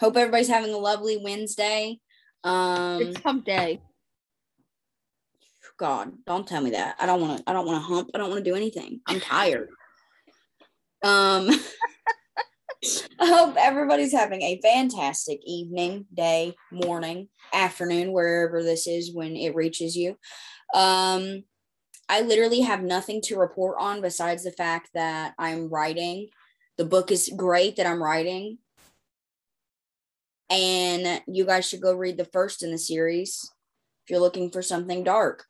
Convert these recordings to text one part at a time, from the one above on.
Hope everybody's having a lovely Wednesday. Um, It's hump day. God, don't tell me that. I don't want to. I don't want to hump. I don't want to do anything. I'm tired. um, I hope everybody's having a fantastic evening, day, morning, afternoon, wherever this is when it reaches you. Um, I literally have nothing to report on besides the fact that I'm writing. The book is great that I'm writing. And you guys should go read the first in the series if you're looking for something dark.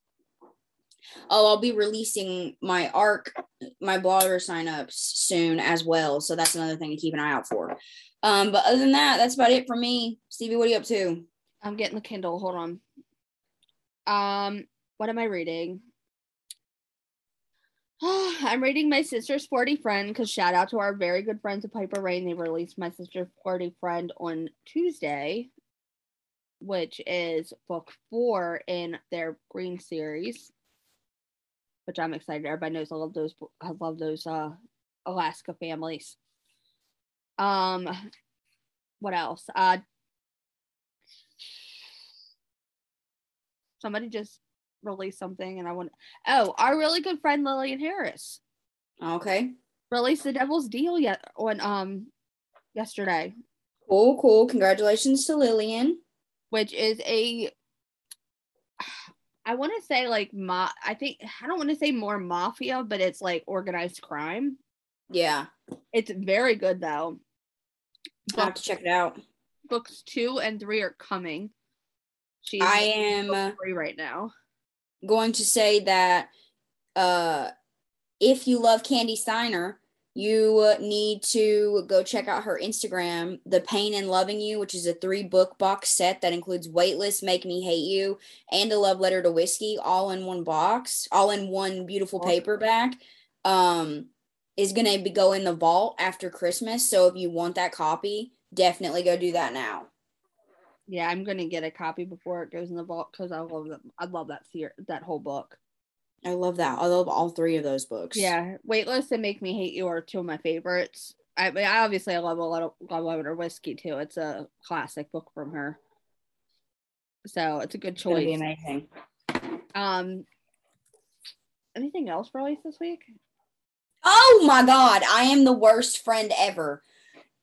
Oh, I'll be releasing my ARC, my blogger signups soon as well. So that's another thing to keep an eye out for. Um, but other than that, that's about it for me. Stevie, what are you up to? I'm getting the Kindle. Hold on. Um, what am I reading? I'm reading My Sister's Sporty Friend because shout out to our very good friends at Piper Rayne. They released My Sister's Sporty Friend on Tuesday, which is book four in their Greene series, which I'm excited. Everybody knows I love those. I love those uh, Alaska families. Um, what else? Uh, somebody just released something, and I want. Oh, our really good friend Lilian Harris Okay. released the Devil's Deal yet on um yesterday, Cool, cool. Congratulations to Lilian. which is a. I want to say like ma. I think I don't want to say more mafia, but it's like organized crime. Yeah. It's very good though. I'll have to check it out. books two and three are coming. She's I am three right now. Going to say that uh, if you love Kandi Steiner, you need to go check out her Instagram, The Pain in Loving You, which is a three book box set that includes Weightless, Make Me Hate You, and A Love Letter to Whiskey, all in one box, all in one beautiful paperback. Um, is going to be go in the vault after Christmas. So if you want that copy, definitely go do that now. Yeah, I'm gonna get a copy before it goes in the vault because I love that. I love that ser- that whole book. I love that. I love all three of those books. Yeah, Weightless and Make Me Hate You are two of my favorites. I, mean, I obviously I love a lot of love Letter Whiskey too. It's a classic book from her, so it's a good to be choice. amazing. Um, anything else released this week? Oh my God, I am the worst friend ever.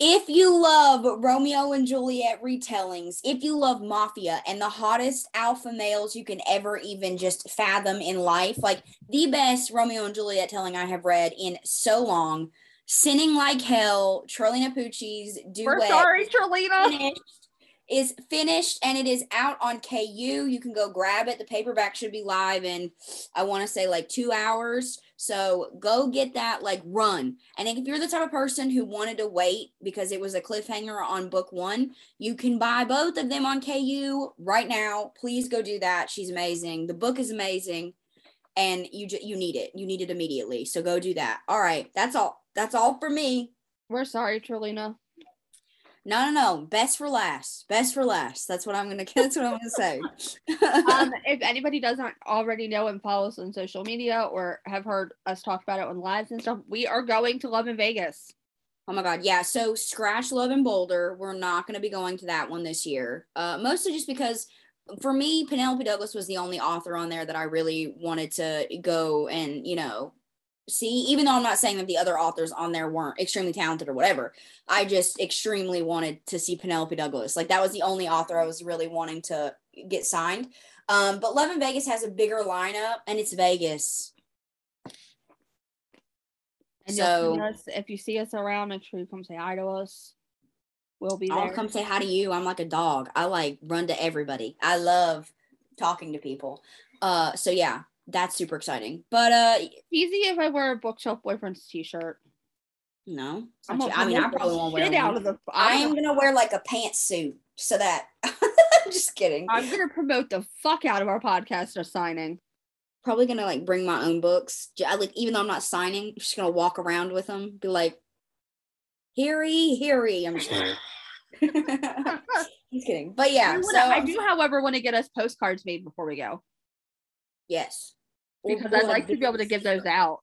If you love Romeo and Juliet retellings, if you love Mafia and the hottest alpha males you can ever even just fathom in life, like the best Romeo and Juliet telling I have read in so long, Sinning Like Hell, Trilina Pucci's duet We're sorry, Trilina. finished, is finished and it is out on KU. You can go grab it. The paperback should be live in, I want to say, like two hours. So go get that, like run. And if you're the type of person who wanted to wait because it was a cliffhanger on book one, you can buy both of them on KU right now. Please go do that. She's amazing. The book is amazing. And you you need it. You need it immediately. So go do that. All right. That's all. That's all for me. We're sorry, Trilina. No, no, no. Best for last. Best for last. That's what I'm gonna. That's what I'm gonna say. um, if anybody doesn't already know and follow us on social media or have heard us talk about it on lives and stuff, we are going to Love in Vegas. oh my god, yeah. So Scratch Love in Boulder. We're not gonna be going to that one this year. Uh, mostly just because for me, Penelope Douglas was the only author on there that I really wanted to go and you know see. Even though I'm not saying that the other authors on there weren't extremely talented or whatever, I just extremely wanted to see Penelope Douglas. Like that was the only author I was really wanting to get signed. Um, but Love in Vegas has a bigger lineup, and it's Vegas. And So- us if you see us around, make sure you come say hi to us. We'll be I'll come say hi to you. I'm like a dog. I like run to everybody. I love talking to people. Uh, so yeah, that's super exciting. But uh, Easy if I wear a bookshelf boyfriend's t-shirt. No, I'm not gonna mean, I probably won't wear out of the. I I'm, gonna wear like a pantsuit so that. I'm just kidding. I'm gonna promote the fuck out of our podcast of signing. probably gonna like bring my own books. I, like even though I'm not signing, I'm just gonna walk around with them. Be like, "Heary, heary." I'm just kidding. just kidding. But yeah, I, so I do, however, want to get us postcards made before we go yes, because or, I'd like to be able to give those out.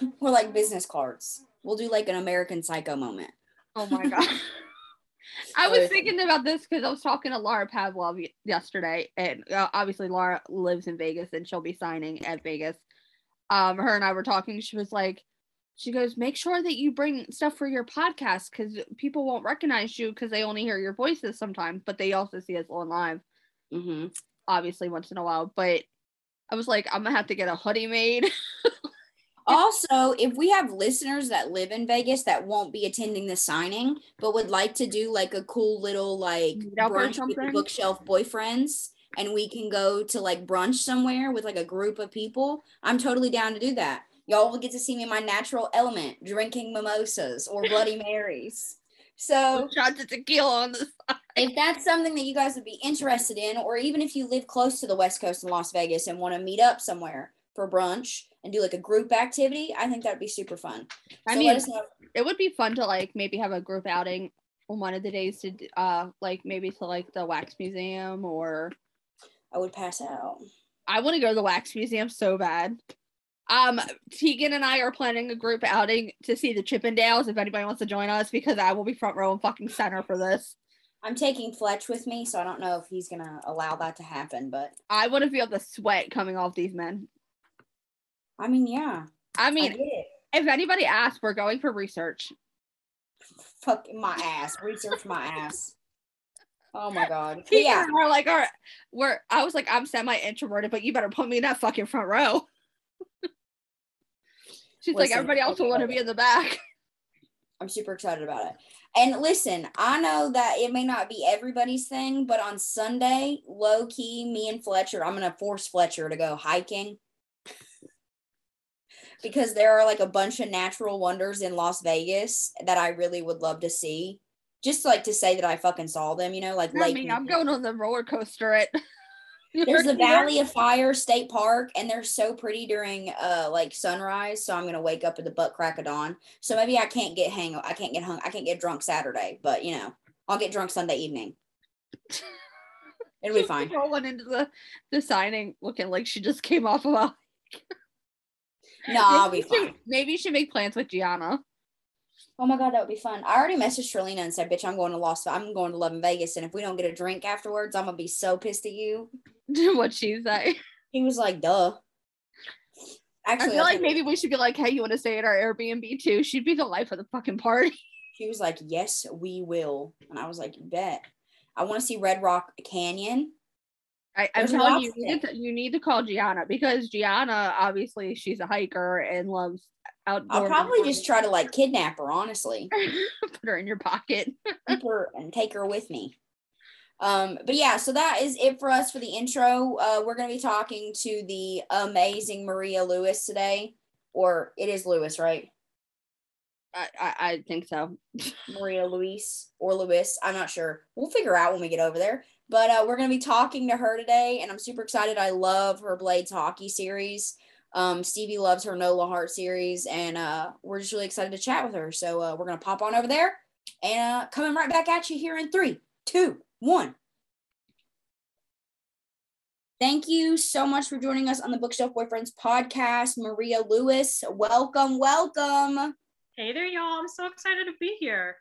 or like business cards. We'll do like an American Psycho moment. Oh my god. I was thinking about this because I was talking to Laura Pavlov yesterday, and uh, obviously Laura lives in Vegas and she'll be signing at Vegas. Um, her and I were talking. She was like, she goes, make sure that you bring stuff for your podcast because people won't recognize you because they only hear your voices sometimes, but they also see us on live, hmm obviously once in a while. But I was like, I'm gonna have to get a hoodie made. Also, if we have listeners that live in Vegas that won't be attending the signing, but would like to do like a cool little like brunch with the bookshelf boyfriends, and we can go to like brunch somewhere with like a group of people, I'm totally down to do that. Y'all will get to see me in my natural element, drinking mimosas or Bloody Marys. So Shots of tequila on the if that's something that you guys would be interested in, or even if you live close to the West Coast in Las Vegas and want to meet up somewhere for brunch and do like a group activity, I think that'd be super fun. I mean, let us know. it would be fun to like maybe have a group outing on one of the days to uh like maybe to like the wax museum or I would pass out. I want to go to the wax museum so bad. Um Tegan and I are planning a group outing to see the Chippendales if anybody wants to join us because I will be front row and fucking center for this. I'm taking Fletch with me, so I don't know if he's gonna allow that to happen. But I want to feel the sweat coming off these men. I mean, yeah, I I mean, it. if anybody asks, we're going for research. Fuck my ass. Research my ass. Oh my god. But yeah, I are like, all right, we're I was like, I'm semi introverted, but you better put me in that fucking front row. She's like, everybody else will want to be in the back. I'm super excited about it. And listen, I know that it may not be everybody's thing, but on Sunday, low key, me and Fletcher, I'm gonna force Fletcher to go hiking because there are like a bunch of natural wonders in Las Vegas that I really would love to see. Just like to say that I fucking saw them, you know, like I mean, I'm going on the roller coaster at. There's the Valley of Fire State Park, and they're so pretty during uh like sunrise. So I'm gonna wake up at the butt crack of dawn. So maybe I can't get hang. I can't get hung. I can't get drunk Saturday, but you know, I'll get drunk Sunday evening. It'll be fine. Rolling into the the signing, looking like she just came off of a. No, I'll be fine. Maybe you should make plans with Gianna. Oh my god, that would be fun. I already messaged Trilina and said, "Bitch, I'm going to Las. I'm going to Love in Vegas, and if we don't get a drink afterwards, I'm gonna be so pissed at you." what she say? He was like, "Duh." Actually, I feel I like maybe we should be like, hey, you want to stay at our Airbnb too? She'd be the life of the fucking party. She was like, "Yes, we will," and I was like, "Bet." I want to see Red Rock Canyon. I, I'm telling you, you need, to, you need to call Gianna because Gianna, obviously, she's a hiker and loves outdoor. I'll probably just try to like kidnap her, honestly, put her in your pocket. keep her and take her with me. Um, but yeah, so that is it for us for the intro. Uh, we're gonna be talking to the amazing Maria Lewis today, or it is Lewis, right? I, I, I think so. Maria Luis or Lewis. I'm not sure. We'll figure out when we get over there. But uh, we're going to be talking to her today, and I'm super excited. I love her Blades hockey series. Um, Stevie loves her Nola Heart series, and uh, we're just really excited to chat with her. So uh, we're going to pop on over there and uh, coming right back at you here in three, two, one. Thank you so much for joining us on the Bookshelf Boyfriends podcast. Maria Luis, welcome, welcome. Hey there, y'all. I'm so excited to be here.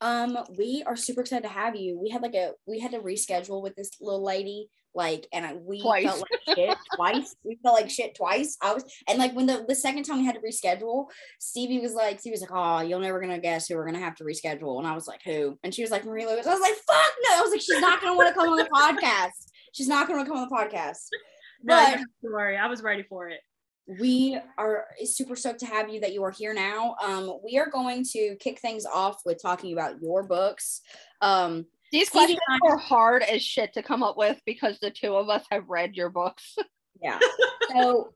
Um, we are super excited to have you. We had like a we had to reschedule with this little lady, like, and I, we Twice. felt like shit twice. We felt like shit twice. I was, and like when the the second time we had to reschedule, Stevie was like, Stevie was like, "Oh, you're never gonna guess who we're gonna have to reschedule," and I was like, "Who?" And she was like, Marie Lewis." I was like, "Fuck no!" I was like, "She's not gonna want to come on the podcast. She's not gonna come on the podcast." No, But- don't worry. I was ready for it. we are super stoked to have you that you are here now. Um, we are going to kick things off with talking about your books. Um, These questions and I- are hard as shit to come up with because the two of us have read your books. yeah. So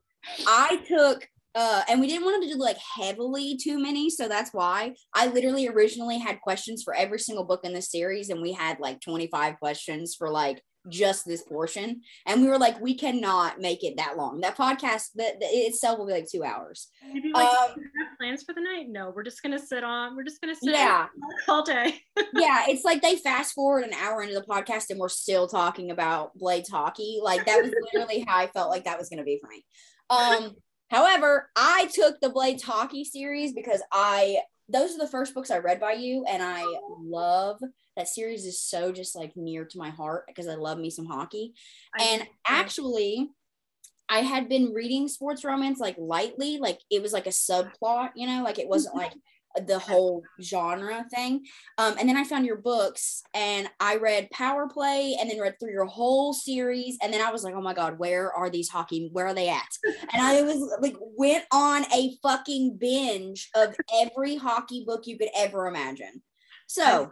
I took uh, and we didn't want to do like heavily too many, so that's why I literally originally had questions for every single book in the series, and we had like 25 questions for like just this portion, and we were like, we cannot make it that long. That podcast, that itself will be like two hours. Maybe like Um, "Do you have plans for the night? No, we're just gonna sit on. We're just gonna sit Yeah. all day. yeah, it's like they fast forward an hour into the podcast and we're still talking about Blades hockey. Like that was literally how I felt like that was gonna be for me. Um, however, I took the Blades hockey series because I those are the first books I read by you, and I love that series is so just like near to my heart because I love me some hockey. And actually, I had been reading sports romance like lightly, like it was like a subplot, you know, like it wasn't like the whole genre thing. Um, and then I found your books and I read Power Play and then read through your whole series. And then I was like, oh my God, where are these hockey? Where are they at? And I was like, went on a fucking binge of every hockey book you could ever imagine. So.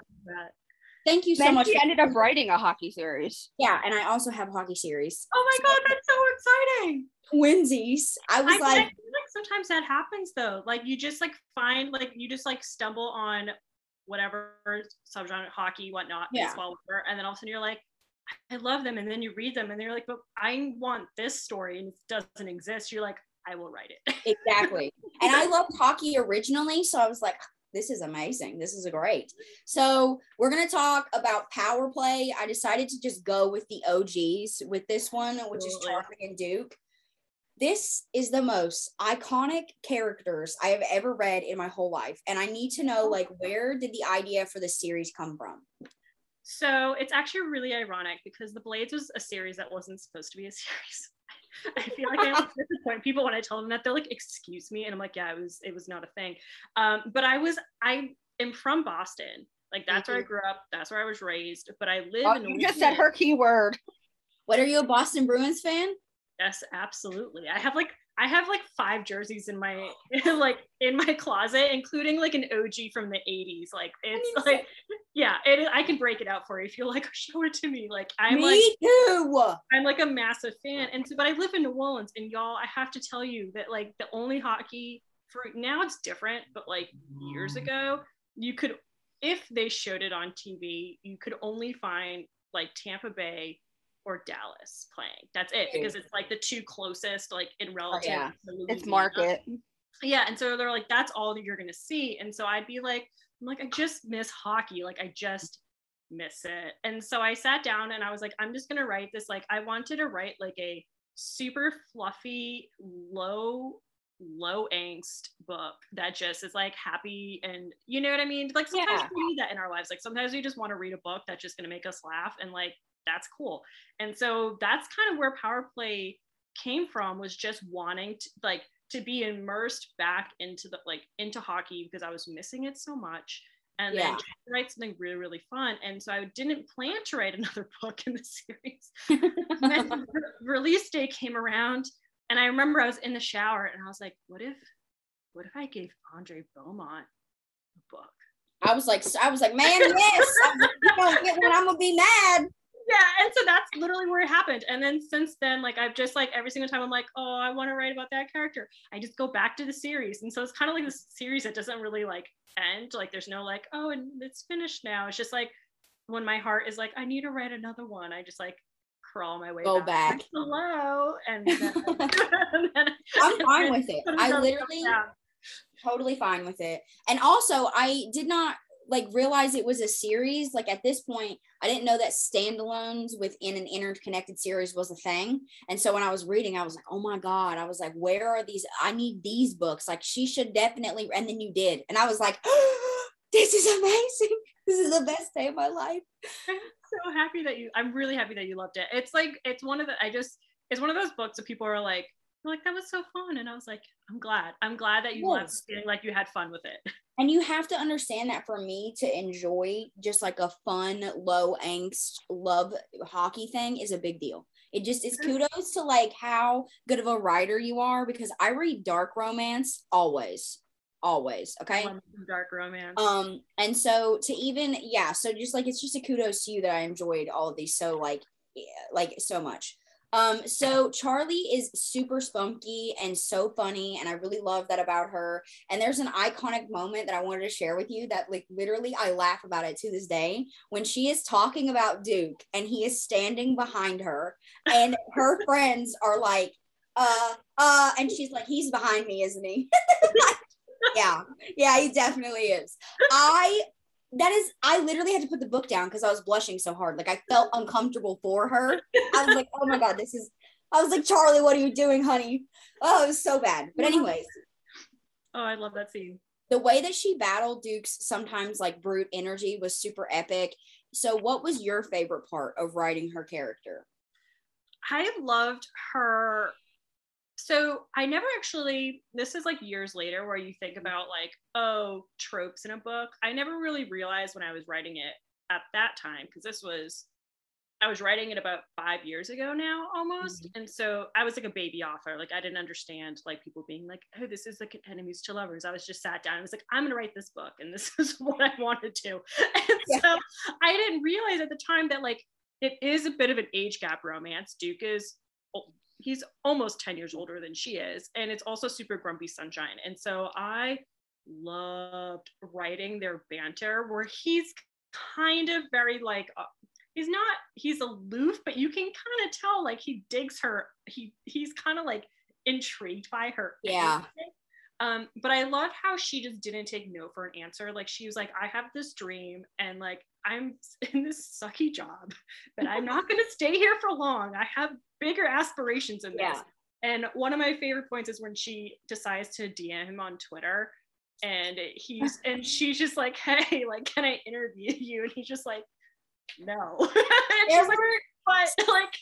Thank you so then much. she ended up writing a hockey series. yeah, and I also have a hockey series. Oh my god, that's so exciting! Twinsies. I was I, I like, feel like sometimes that happens though. Like you just like find like you just like stumble on whatever subgenre, hockey, whatnot, Yeah. baseball, whatever, and then all of a sudden you're like, I love them, and then you read them, and you're like, but I want this story, and it doesn't exist. You're like, I will write it. exactly. and I loved hockey originally, so I was like, this is amazing. This is great. So we're gonna talk about power play. I decided to just go with the OGs with this one, which is. Charming and Duke. This is the most iconic characters I have ever read in my whole life, and I need to know like where did the idea for the series come from? So it's actually really ironic because The Blades was a series that wasn't supposed to be a series. I feel like I disappoint people when I tell them that they're like, "Excuse me," and I'm like, "Yeah, it was it was not a thing." Um, but I was I am from Boston, like that's where I Mhm. grew up, that's where I was raised. But I live Oh, in you just said her keyword. What are you a Boston Bruins fan? Yes, absolutely. I have like I have like five jerseys in my like in my closet, including like an OG from the 80s. Like it's like yeah, it is, I can break it out for you if you like show it to me. Like I'm Me like too. I'm like a massive fan. And so but I live in New Orleans and y'all, I have to tell you that like the only hockey for now it's different, but like years mm. ago, you could if they showed it on TV, you could only find like Tampa Bay or Dallas playing. That's it because it's like the two closest, like in oh, relative. yeah. to It's market. Yeah, and so they're like, that's all that you're gonna see. And so I'd be like, I'm like, I just miss hockey. Like I just miss it. And so I sat down and I was like, I'm just gonna write this. Like I wanted to write like a super fluffy, low low angst book that just is like happy and you know what I mean? Like sometimes Yeah. we need that in our lives. Like sometimes we just want to read a book that's just gonna make us laugh and like that's cool. And so that's kind of where power play came from was just wanting to like to be immersed back into the like into hockey because I was missing it so much and then Yeah. just write something really really fun and so I didn't plan to write another book in the series then re- release day came around and I remember I was in the shower and I was like what if what if I gave Andre Beaumont a book I was like, I was like, man, yes. I'm, you don't get one, I'm gonna be mad. Yeah and so that's literally where it happened and then since then like i've just like every single time i'm like oh i want to write about that character i just go back to the series and so it's kind of like this series that doesn't really like end like there's no like oh and it's finished now it's just like when my heart is like i need to write another one i just like crawl my way back. Go back, back. Hello and then, and then I'm fine with it. I literally totally fine with it. And also, I did not like realize it was a series. Like at this point, I didn't know that standalones within an interconnected series was a thing. And so when I was reading, I was like, oh my God, I was like, where are these? I need these books. Like she should definitely. And then you did. And I was like, this is amazing. This is the best day of my life. I'm so happy that you I'm really happy that you loved it. It's like it's one of the I just it's one of those books that people are like like that was so fun and I was like I'm glad. I'm glad that you loved Yes. feeling like you had fun with it. And you have to understand that for me to enjoy just like a fun, low angst love hockey thing is a big deal. It just is kudos to like how good of a writer you are because I read dark romance always, always. Okay. Dark romance. Um, and so to even, yeah, so just like it's just a kudos to you that I enjoyed all of these so like, yeah, like so much. Um, so Charlie is super spunky and so funny, and I really love that about her. And there's an iconic moment that I wanted to share with you that, like, literally, I laugh about it to this day when she is talking about Duke and he is standing behind her, and her friends are like, uh, uh, and she's like, he's behind me, isn't he? yeah, yeah, he definitely is. I that is I literally had to put the book down because I was blushing so hard. Like I felt uncomfortable for her. I was like, oh my god, this is I was like, Charlie, what are you doing, honey? Oh, it was so bad. But anyways. Oh, I love that scene. The way that she battled Duke's sometimes like brute energy was super epic. So what was your favorite part of writing her character? I loved her so I never actually, this is like years later where you think about like, oh, tropes in a book. I never really realized when I was writing it at that time, because this was, I was writing it about five years ago now almost. Mm-hmm. And so I was like a baby author. Like I didn't understand like people being like, oh, this is like enemies to lovers. I was just sat down and was like, I'm going to write this book and this is what I wanted to. And yeah. so I didn't realize at the time that like it is a bit of an age gap romance. Duke is he's almost 10 years older than she is and it's also super grumpy sunshine. And so i loved writing their banter where he's kind of very like uh, he's not he's aloof but you can kind of tell like he digs her he he's kind of like intrigued by her yeah. um, but I love how she just didn't take no for an answer. Like she was like, I have this dream and like I'm in this sucky job, but I'm not gonna stay here for long. I have bigger aspirations in this. Yeah. And one of my favorite points is when she decides to DM him on Twitter and he's and she's just like, Hey, like, can I interview you? And he's just like, No. there were, but like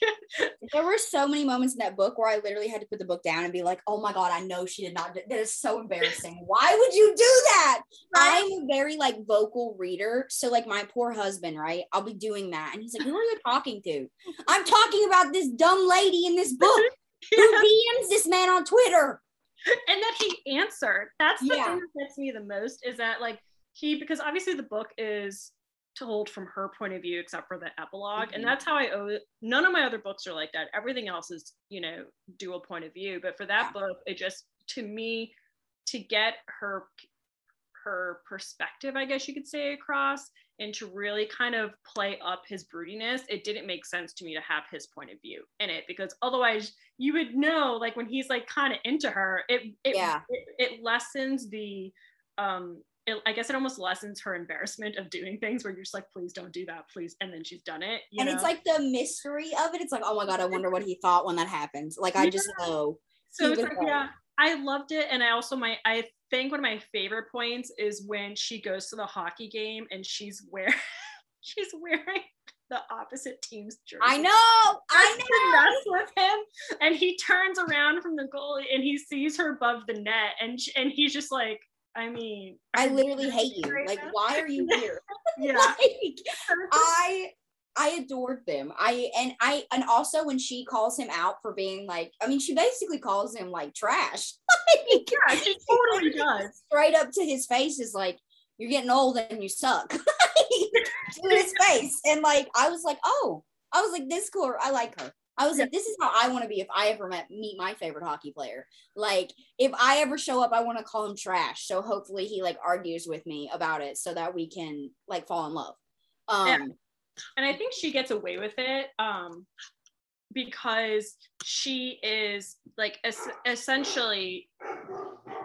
there were so many moments in that book where I literally had to put the book down and be like, oh my god, I know she did not do- that is so embarrassing. Why would you do that? Right? I'm a very like vocal reader. So like my poor husband, right? I'll be doing that. And he's like, Who are you talking to? I'm talking about this dumb lady in this book yeah. who DMs this man on Twitter. And that he answered. That's the yeah. thing that gets me the most is that like he because obviously the book is told from her point of view except for the epilog mm-hmm. and that's how i owe none of my other books are like that everything else is you know dual point of view but for that book it just to me to get her her perspective i guess you could say across and to really kind of play up his broodiness it didn't make sense to me to have his point of view in it because otherwise you would know like when he's like kind of into her it it, yeah. it, it lessens the um it, I guess it almost lessens her embarrassment of doing things where you're just like, please don't do that, please. And then she's done it. and know? it's like the mystery of it. It's like, oh my God, I wonder what he thought when that happens. Like, I yeah. just know. So it's like, yeah, I loved it. And I also, my, I think one of my favorite points is when she goes to the hockey game and she's wearing, she's wearing the opposite team's jersey. I know, I know. Mess with him, and he turns around from the goalie and he sees her above the net, and and he's just like, I mean, I literally hate you. Right like, now? why are you here? yeah. like, I I adored them. I and I and also when she calls him out for being like, I mean, she basically calls him like trash. like, yeah, she totally does. Straight up to his face is like, "You're getting old and you suck." to his face, and like I was like, oh, I was like, this cool. I like her. I was like, this is how I want to be if I ever met meet my favorite hockey player. Like, if I ever show up, I want to call him trash. So hopefully he like argues with me about it so that we can like fall in love. Um yeah. and I think she gets away with it. Um because she is like es- essentially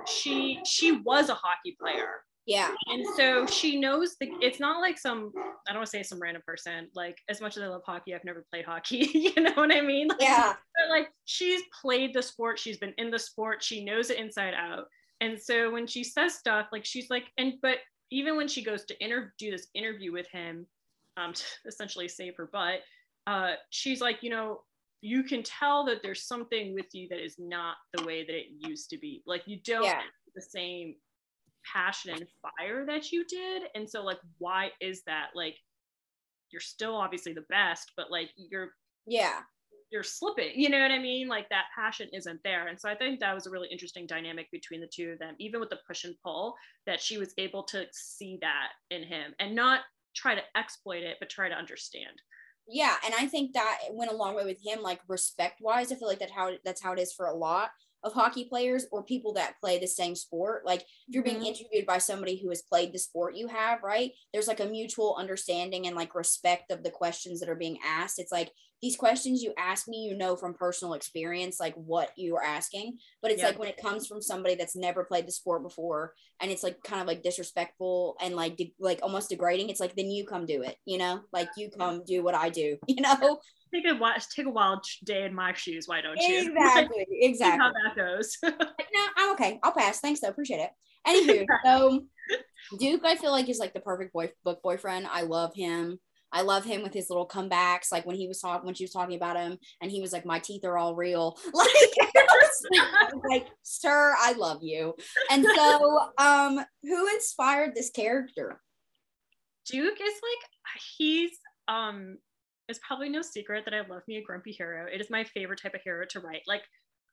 she she was a hockey player yeah. And so she knows the it's not like some I don't want to say some random person. Like as much as I love hockey, I've never played hockey. you know what I mean? Like, yeah. But like she's played the sport, she's been in the sport, she knows it inside out. And so when she says stuff, like she's like, and but even when she goes to inter- do this interview with him, um, to essentially save her butt, uh, she's like, you know, you can tell that there's something with you that is not the way that it used to be. Like you don't yeah. the same passion and fire that you did. And so like why is that? Like you're still obviously the best but like you're yeah. you're slipping you know what i mean? Like that passion isn't there. And so i think that was a really interesting dynamic between the two of them even with the push and pull that she was able to see that in him and not try to exploit it but try to understand. Yeah, and I think that went a long way with him, like respect wise. I feel like that how that's how it is for a lot of hockey players or people that play the same sport. Like if you're being Mhm. interviewed by somebody who has played the sport you have, right? There's like a mutual understanding and like respect of the questions that are being asked. It's like these questions you ask me, you know from personal experience, like what you are asking. But it's Yeah. like when it comes from somebody that's never played the sport before and it's like kind of like disrespectful and like de- like almost degrading, it's like then you come do it, you know? Like you come do what I do, you know? Take a wild, take a wild day in my shoes. Why don't you? Exactly. Exactly. how that goes. Like, no, I'm okay. I'll pass. Thanks, though. Appreciate it. Anywho, so Duke, I feel like is like the perfect boy book boyfriend. I love him. I love him with his little comebacks, like when he was talking when she was talking about him, and he was like, "My teeth are all real." Like, like, sir, I love you. And so, um, who inspired this character? Duke is like he's um it's probably no secret that I love me a grumpy hero. It is my favorite type of hero to write. Like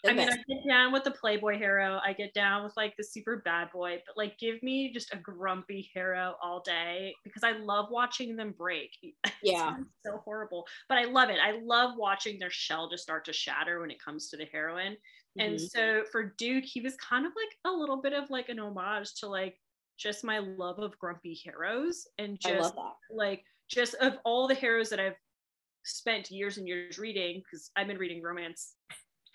I mean. I get down with the playboy hero. I get down with like the super bad boy, but like give me just a grumpy hero all day because I love watching them break. Yeah. so horrible, but I love it. I love watching their shell just start to shatter when it comes to the heroine. And Mhm. so for Duke, he was kind of like a little bit of like an homage to like just my love of grumpy heroes and just like just of all the heroes that I've spent years and years reading because I've been reading romance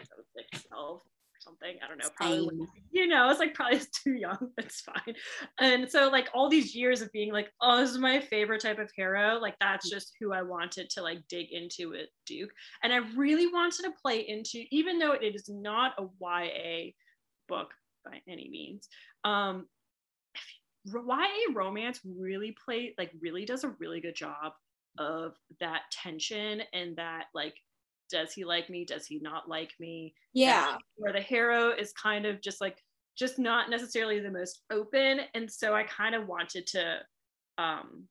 I was like 12 or something. I don't know, probably Same. you know, it's like probably too young. It's fine. And so like all these years of being like, oh, this is my favorite type of hero. Like that's just who I wanted to like dig into with Duke. And I really wanted to play into, even though it is not a YA book by any means. Um YA romance really play like really does a really good job of that tension and that like does he like me does he not like me Yeah. where the hero is kind of just like just not necessarily the most open and so i kind of wanted to um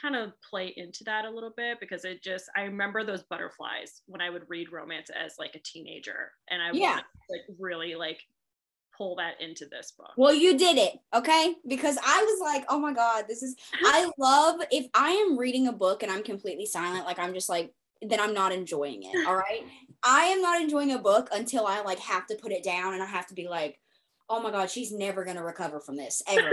kind of play into that a little bit because it just i remember those butterflies when i would read romance as like a teenager and i Yeah. wanted to like really like pull that into this book Well, you did it, okay? Because I was like, oh my God, this is, I love if I am reading a book and I'm completely silent, like I'm just like, then I'm not enjoying it, all right? I am not enjoying a book until I like have to put it down and I have to be like, oh my God, she's never going to recover from this ever.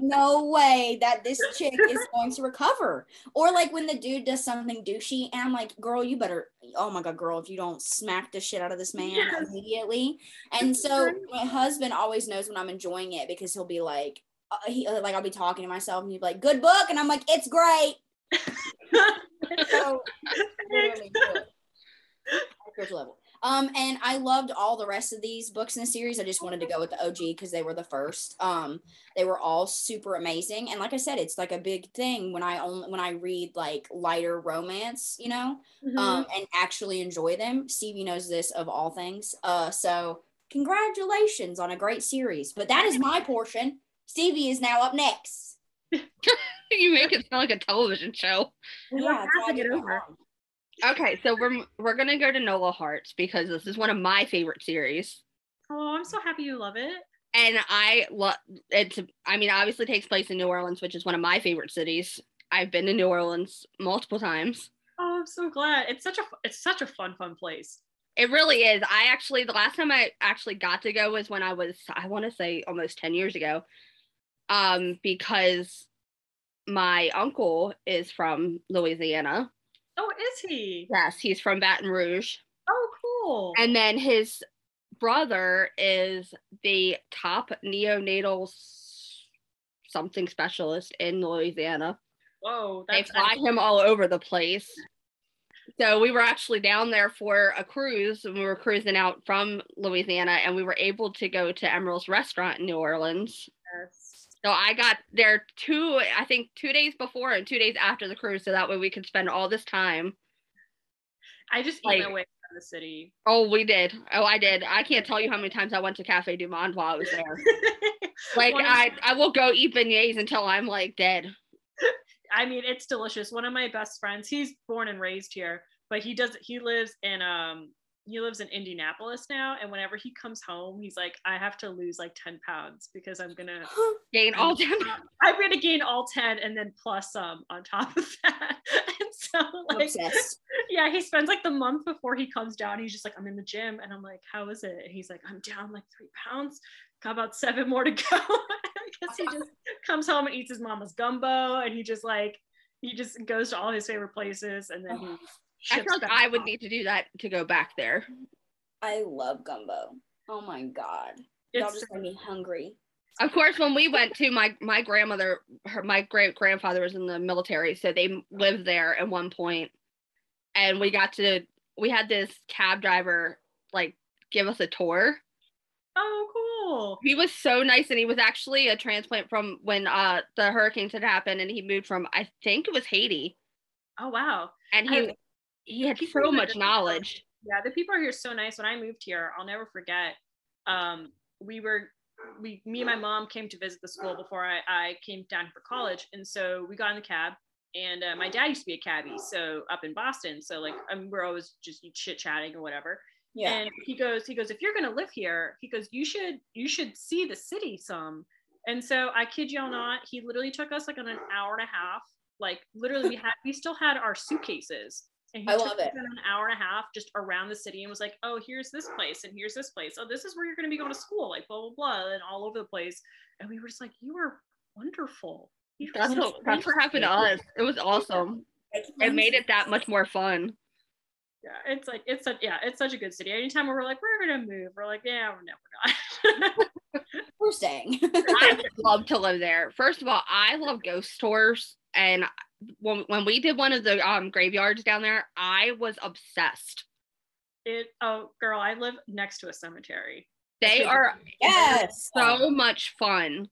No way that this chick is going to recover. Or like when the dude does something douchey and I'm like, girl, you better, oh my God, girl, if you don't smack the shit out of this man Yes. immediately. And so my husband always knows when I'm enjoying it because he'll be like, uh, he, uh, like I'll be talking to myself and he'll be like, good book. And I'm like, it's great. So literally good. At level. Um, and I loved all the rest of these books in the series. I just wanted to go with the OG because they were the first. Um, they were all super amazing. And like I said, it's like a big thing when I only when I read like lighter romance, you know, Mhm. um, and actually enjoy them. Stevie knows this of all things. Uh, so congratulations on a great series. But that is my portion. Stevie is now up next. you make it sound like a television show. We're Yeah, that's why I passing did it over. Okay, so we're we're gonna go to Nola Hearts because this is one of my favorite series, oh i'm so happy you love it and I love it's. I mean, obviously takes place in New Orleans, which is one of my favorite cities. I've been to New Orleans multiple times. oh i'm so glad it's such a it's such a fun fun place It really is. I actually the last time I actually got to go was when I was I want to say almost 10 years ago. Um because my uncle is from Louisiana. oh is he Yes, he's from Baton Rouge. oh cool And then his brother is the top neonatal something specialist in Louisiana. whoa They fly him all over the place. So we were actually down there for a cruise and we were cruising out from Louisiana and we were able to go to Emeril's restaurant in New Orleans. Yes. So I got there two, I think two days before and two days after the cruise. So that way we could spend all this time. I just Like- my way from the city. Oh, we did. Oh, I did. I can't tell you how many times I went to Cafe Du Monde while I was there. Like One I, I will go eat beignets until I'm like dead. I mean, it's delicious. One of my best friends, he's born and raised here, but he does he lives in um he lives in Indianapolis now, and whenever he comes home, he's like, I have to lose like 10 pounds because I'm gonna Gain all ten. I'm gonna gain all 10 and then plus some on top of that. and so like Obsessed. yeah, he spends like the month before he comes down. He's just like, I'm in the gym, and I'm like, how is it? And he's like, I'm down like three pounds. Got about seven more to go. I guess he just comes home and eats his mama's gumbo, and he just like he just goes to all his favorite places, and then he. Oh. I ships feel like I would need to do that to go back there. I love gumbo. Oh my god. Y'all It's just made me hungry. Of course, when we went to my my grandmother, her my great grandfather was in the military, so they lived there at one point. point, and we got to we had this cab driver like give us a tour. oh cool. He was so nice, and he was actually a transplant from when uh the hurricanes had happened, and he moved from I think it was Haiti, Oh wow. and he I- he had so much knowledge. Yeah, the people are here so nice. When I moved here, I'll never forget. Um, we were we me and my mom came to visit the school before I, I came down for college, and so we got in the cab. And uh, my dad used to be a cabbie, so up in Boston. So like um, we're always just chit chatting or whatever. Yeah. And he goes, he goes, if you're gonna live here, he goes, you should you should see the city some. And so I kid y'all not, he literally took us like on an hour and a half. Like literally, we had we still had our suitcases. And he I love it. an hour and a half just around the city and was like, oh, here's this place and here's this place. Oh, this is where you're gonna be going to school, like blah blah blah, and all over the place. And we were just like, you are wonderful. You That's so what that's what happened to us. It was awesome. It made it that much more fun. Yeah, it's like it's such yeah, it's such a good city. Anytime we're like, we're gonna move, we're like, yeah, we're no, we're not. We're staying. I would love to live there. First of all, I love ghost tours, and when when we did one of the um graveyards down there, I was obsessed. it oh girl, I live next to a cemetery. They are yes. so much fun.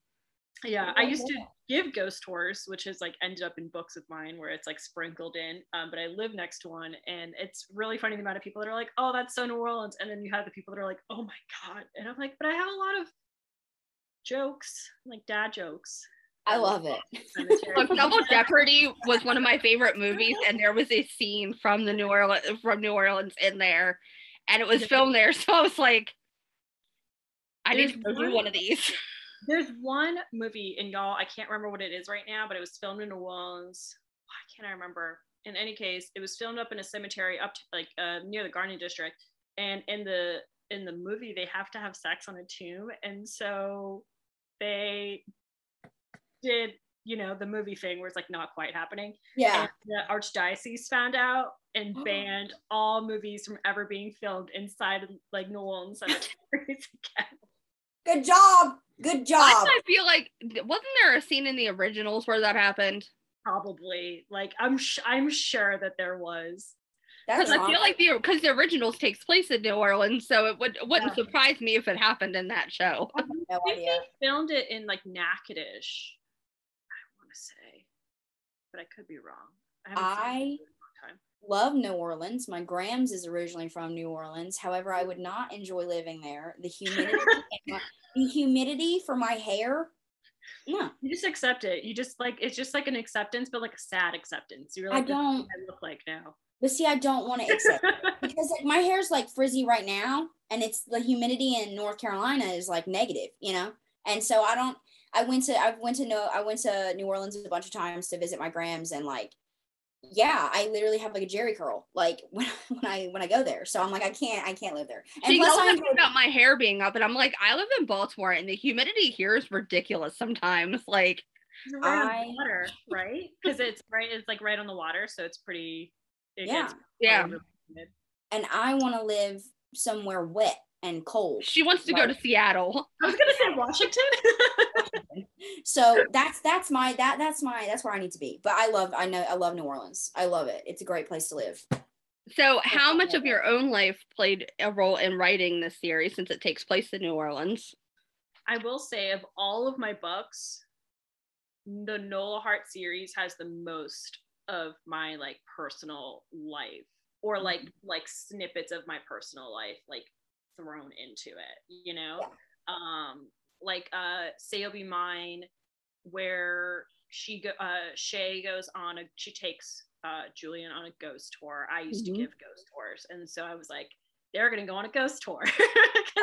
Yeah, I used to give ghost tours, which has like ended up in books of mine where it's like sprinkled in. Um, but I live next to one, and it's really funny the amount of people that are like, "Oh, that's so New Orleans," and then you have the people that are like, "Oh my god," and I'm like, "But I have a lot of jokes, like dad jokes." I love it. Cemetery. Look, Double Jeopardy was one of my favorite movies, and there was a scene from the New Orleans from New Orleans in there, and it was filmed there. So I was like, I need to do one- one of these. There's one movie, and y'all, I can't remember what it is right now, but it was filmed in New Orleans. Why can't I remember? In any case, it was filmed up in a cemetery up to, like uh, near the Garden District, and in the in the movie they have to have sex on a tomb, and so they did you know the movie thing where it's like not quite happening. Yeah. And the archdiocese found out and banned all movies from ever being filmed inside of like New Orleans cemeteries again. Good job. Good job. I feel like wasn't there a scene in the originals where that happened? probably like i'm sh- i'm sure that there was Because I feel like the because the originals takes place in New Orleans, so it would it wouldn't Yeah. surprise me if it happened in that show. i no think idea. they filmed it in like natchitoches i want to say but i could be wrong i haven't seen it in a long time Love New Orleans. My Grams is originally from New Orleans. However, I would not enjoy living there. The humidity, my- the humidity for my hair. No, you just accept it you just like it's just like an acceptance but like a sad acceptance you're I like what don't. i look like now But see, I don't want to accept it because like my hair's like frizzy right now, and it's the humidity in North Carolina is like negative, you know. And so I don't. I went to I went to know I went to New Orleans a bunch of times to visit my Grams, and like, yeah, I literally have like a Jerry curl like when when I when I go there. So I'm like, I can't I can't live there. And She plus, I something enjoy, about my hair being up, and I'm like, I live in Baltimore, and the humidity here is ridiculous sometimes. Like, right I- water right because it's right it's like right on the water so it's pretty it Yeah. gets yeah, really and I want to live somewhere wet and cold. she wants to go to Seattle. i was gonna say washington So that's that's my that that's my that's where I need to be. But I love I know I love New Orleans. I love it. It's a great place to live. So, how much of your own life played a role in writing this series since it takes place in New Orleans? I will say of all of my books, the Nola Heart series has the most of my like personal life or like like snippets of my personal life like thrown into it, you know? Um like uh Be Mine where she go uh Shay goes on a she takes uh Julian on a ghost tour. I used Mhm. to give ghost tours and so I was like they're gonna go on a ghost tour.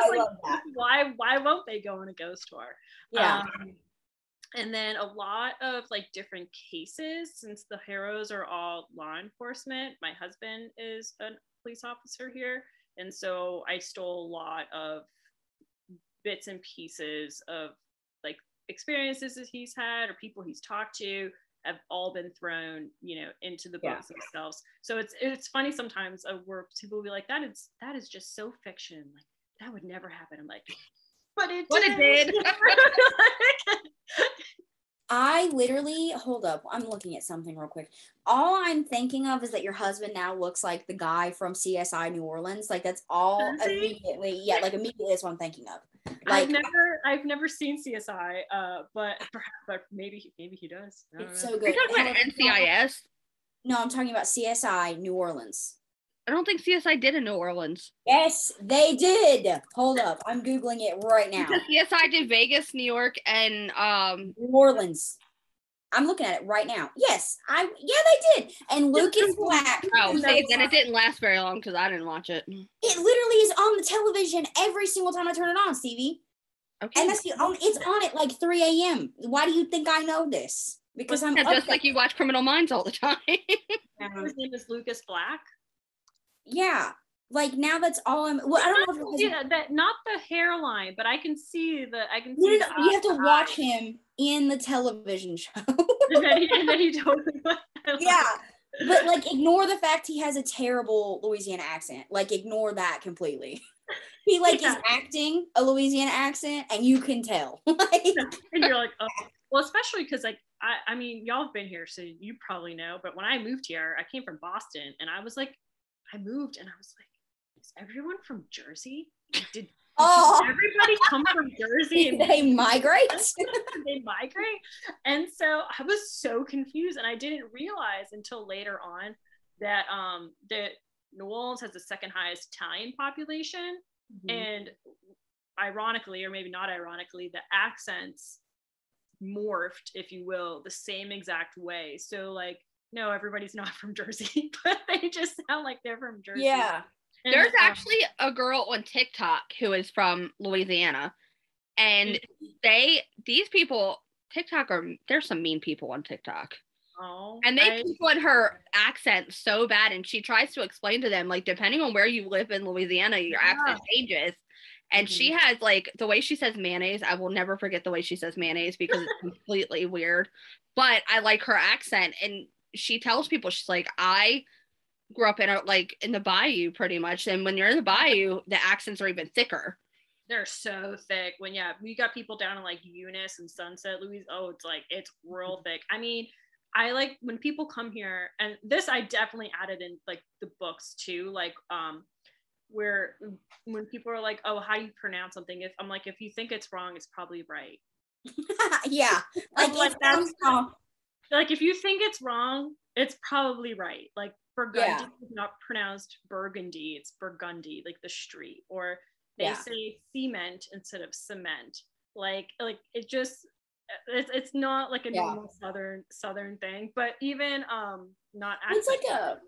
Like, why why won't they go on a ghost tour? Yeah. Um, and then a lot of like different cases since the heroes are all law enforcement. My husband is a police officer here, and so I stole a lot of bits and pieces of like experiences that he's had or people he's talked to have all been thrown, you know, into the Yeah. books themselves. So it's it's funny sometimes uh, where people will be like, "That is that is just so fiction. Like that would never happen." I'm like, "But it But it did. I literally hold up. I'm looking at something real quick. All I'm thinking of is that your husband now looks like the guy from CSI New Orleans. Like that's all immediately. Yeah, like immediately is what I'm thinking of. I've Like never I've never seen CSI, uh, but perhaps, but maybe maybe he does. It's know. so You're good. talking about NCIS. No, I'm talking about CSI New Orleans. I don't think CSI did in New Orleans. Yes, they did. Hold up. I'm Googling it right now. Because CSI did Vegas, New York, and um New Orleans. I'm looking at it right now. Yes, I yeah they did. And Lucas Black. oh, who see, then it didn't last very long because I didn't watch it. it literally is on the television every single time I turn it on, Stevie. Okay. And that's the only it's on at like 3 a.m. Why do you think I know this? Because I'm Yeah, up just like you watch Criminal Minds all the time. His name is Lucas Black. Yeah. Like now that's all I'm well, I don't know if Yeah, that not the hairline, but I can see the I can see no, the no, you have to watch him in the television show. and then he, and then he totally yeah. But like ignore the fact he has a terrible Louisiana accent. Like ignore that completely. He like is acting a Louisiana accent and you can tell. Like, and you're like, oh, well, especially because like I, I mean, y'all have been here, so you probably know. But when I moved here, I came from Boston, and I was like, I moved, and I was like, is everyone from Jersey? Did, did Oh. everybody come from Jersey and they migrate. they migrate? And so I was so confused, and I didn't realize until later on that um that New Orleans has the second highest Italian population, Mm-hmm. and ironically or maybe not ironically the accents morphed if you will the same exact way so like no everybody's not from jersey but they just sound like they're from jersey Yeah. And, There's um, actually a girl on TikTok who is from Louisiana, and they these people TikTok are there's some mean people on TikTok, oh, and they I- keep on her accent so bad, and she tries to explain to them like depending on where you live in Louisiana, your accent changes. And she has like the way she says mayonnaise. I will never forget the way she says mayonnaise because it's completely weird. But I like her accent, and she tells people she's like I grew up in a like in the bayou pretty much. And when you're in the bayou the accents are even thicker. They're so thick. When yeah we got people down in like eunice and sunset louise oh it's like it's real thick. I mean i like when people come here and this i definitely added in like the books too like um where when people are like oh how do you pronounce something? If i'm like if you think it's wrong it's probably right. Yeah. Like, Like, it that's- sounds wrong. Like if you think it's wrong it's probably right like burgundy Yeah. is not pronounced burgundy it's burgundy like the street or they Yeah. say cement instead of cement like like it just it's, it's not like a Yeah. normal southern southern thing but even um not It's like accent-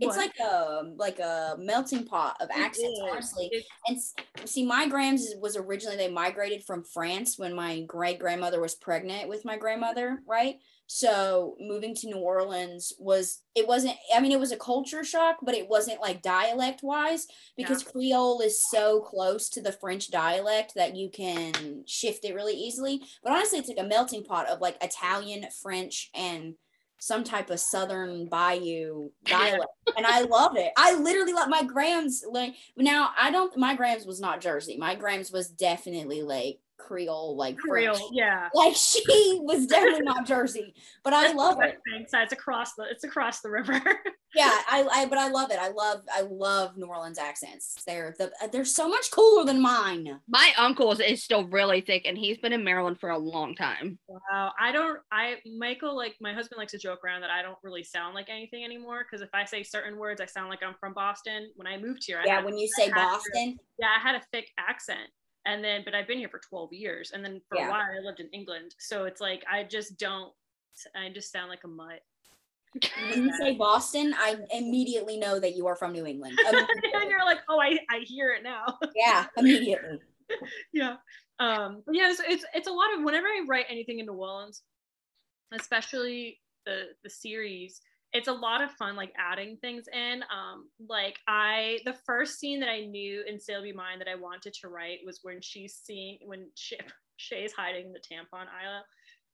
It's What? like a like a melting pot of accents, honestly. And see, my grams was originally they migrated from France when my great grandmother was pregnant with my grandmother, right? So moving to New Orleans was it wasn't. I mean, it was a culture shock, but it wasn't like dialect wise because Creole is so close to the French dialect that you can shift it really easily. But honestly, it's like a melting pot of like Italian, French, and some type of southern bayou dialect and i love it i literally love my grams like now i don't my grams was not jersey my grams was definitely like creole like French. Creole, yeah like she was definitely not jersey but i love it side. It's across the it's across the river. yeah I, I but i love it i love i love new orleans accents they're the they're so much cooler than mine my uncle's is still really thick and he's been in maryland for a long time Wow, I don't. I Michael like my husband likes to joke around that I don't really sound like anything anymore because if I say certain words, I sound like I'm from Boston. When I moved here, I yeah had, when you say had to- boston yeah, I had a thick accent, and then but I've been here for 12 years, and then for Yeah. a while I lived in England, so it's like I just don't. I just sound like a mutt. When you say Boston, I immediately know that you are from New England. and you're like, oh, I, I hear it now. yeah, immediately. yeah. Um, yeah, it's, it's it's a lot of whenever I write anything in New Orleans, especially the the series, it's a lot of fun like adding things in. Um, like I the first scene that I knew in Say You'll Be Mine that I wanted to write was when she's seeing when she, Shay's hiding the tampon aisle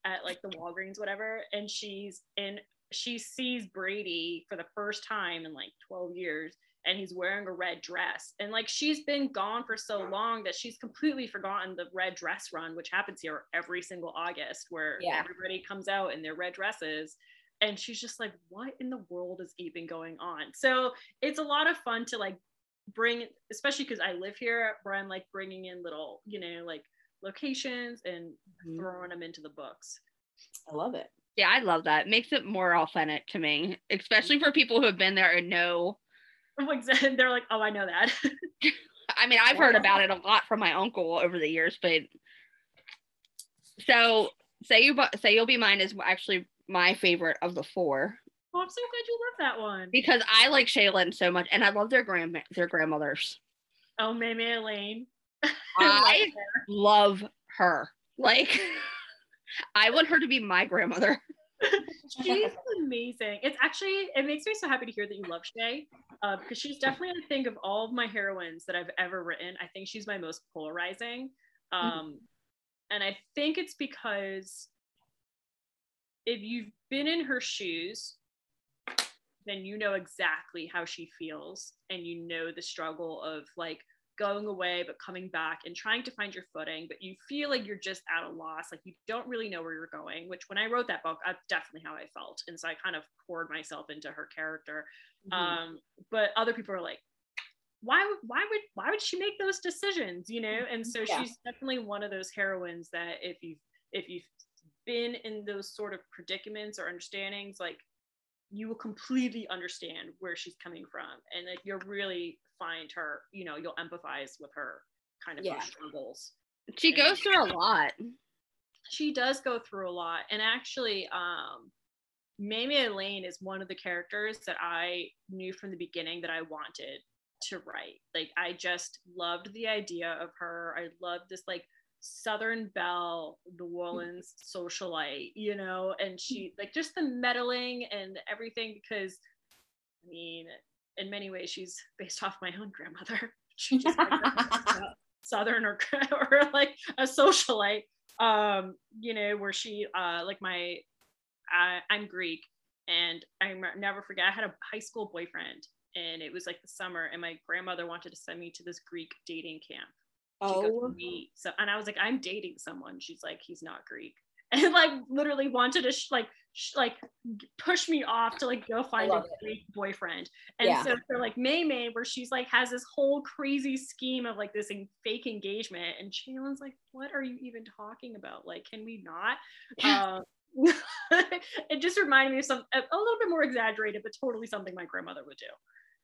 at like the Walgreens, whatever, and she's in she sees Brady for the first time in like 12 years and he's wearing a red dress. And like she's been gone for so long that she's completely forgotten the red dress run, which happens here every single August, where Yeah. everybody comes out in their red dresses. And she's just like, what in the world is even going on? So it's a lot of fun to like bring, especially because I live here, where I'm like bringing in little, you know, like locations and Mhm. throwing them into the books. I love it. Yeah, I love that. It makes it more authentic to me, especially for people who have been there and know. They're like, oh, I know that. I mean, I've heard about it a lot from my uncle over the years, but so say you say you'll be mine is actually my favorite of the four oh, I'm so glad you love that one. because I like Shaylin so much and I love their grand their grandmothers. Oh, May Elaine. I love her. Like I want her to be my grandmother. She's amazing. It's actually it makes me so happy to hear that you love Shay, uh, because she's definitely I think of all of my heroines that I've ever written. I think she's my most polarizing, um, and I think it's because if you've been in her shoes, then you know exactly how she feels, and you know the struggle of like going away but coming back and trying to find your footing but you feel like you're just at a loss like you don't really know where you're going which when i wrote that book that's definitely how i felt and so i kind of poured myself into her character Mhm. um but other people are like why would why would why would she make those decisions you know and so Yeah. she's definitely one of those heroines that if you've if you've been in those sort of predicaments or understandings like you will completely understand where she's coming from and like you'll really find her you know you'll empathize with her kind of Yeah. struggles She goes through a lot. she does go through a lot and actually um Mamie Elaine is one of the characters that I knew from the beginning that I wanted to write. Like I just loved the idea of her. I loved this like Southern Belle, New Orleans socialite, you know, and she like just the meddling and everything because I mean, in many ways she's based off my own grandmother. She just southern or or like a socialite um you know where she uh like my I, i'm greek and i never forget i had a high school boyfriend and it was like the summer and my grandmother wanted to send me to this greek dating camp Oh, meet so and i was like i'm dating someone she's like he's not greek and like literally wanted to sh- like sh- like push me off to like go find a love it. greek boyfriend and Yeah. so for like May May, where she's like has this whole crazy scheme of like this en- fake engagement, and Shaylin's like, "What are you even talking about? Like, can we not?" um, it just reminded me of some a, a little bit more exaggerated, but totally something my grandmother would do.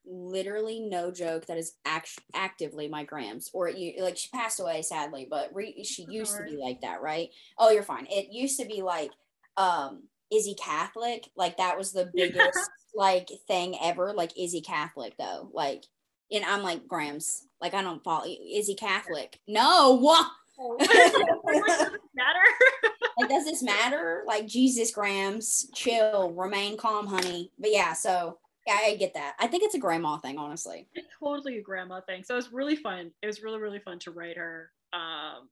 Literally no joke. That is act- actively my grams, or you like she passed away sadly, but re- she used to be like that, right? Oh, you're fine. It used to be like, um, is he Catholic? Like that was the biggest like thing ever. Like, is he Catholic though? Like, and I'm like grams. Like I don't follow. Is he Catholic? No. What? matter. like, does this matter? Like, Jesus, Grams, chill, remain calm, honey. But yeah, so yeah, I get that. I think it's a grandma thing, honestly. It's totally a grandma thing. So it was really fun. It was really really fun to write her. Um,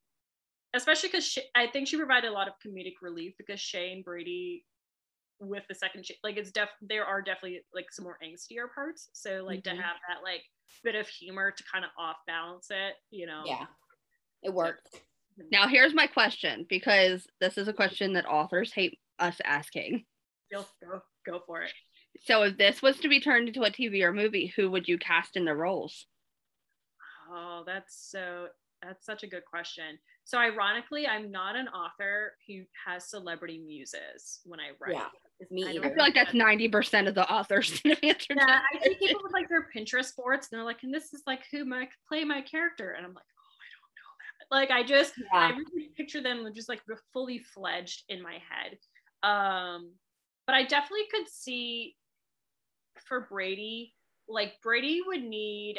especially because I think she provided a lot of comedic relief because Shay and Brady with the second sh- like it's def there are definitely like some more angstier parts. So like Mhm. to have that like bit of humor to kind of off balance it, you know. Yeah, it worked. Now here's my question because this is a question that authors hate us asking. Go go go for it. So if this was to be turned into a TV or movie, who would you cast in the roles? Oh, that's so that's such a good question. So ironically, I'm not an author who has celebrity muses when I write. Yeah, Me I I feel like that's 90% of the authors that have answered Yeah, that I see people with like their Pinterest boards, and they're like, "And this is like who might play my character," and I'm like, "Oh, I don't know that." Like, I just I really picture them just like fully fledged in my head. Um, but I definitely could see for Brady, like Brady would need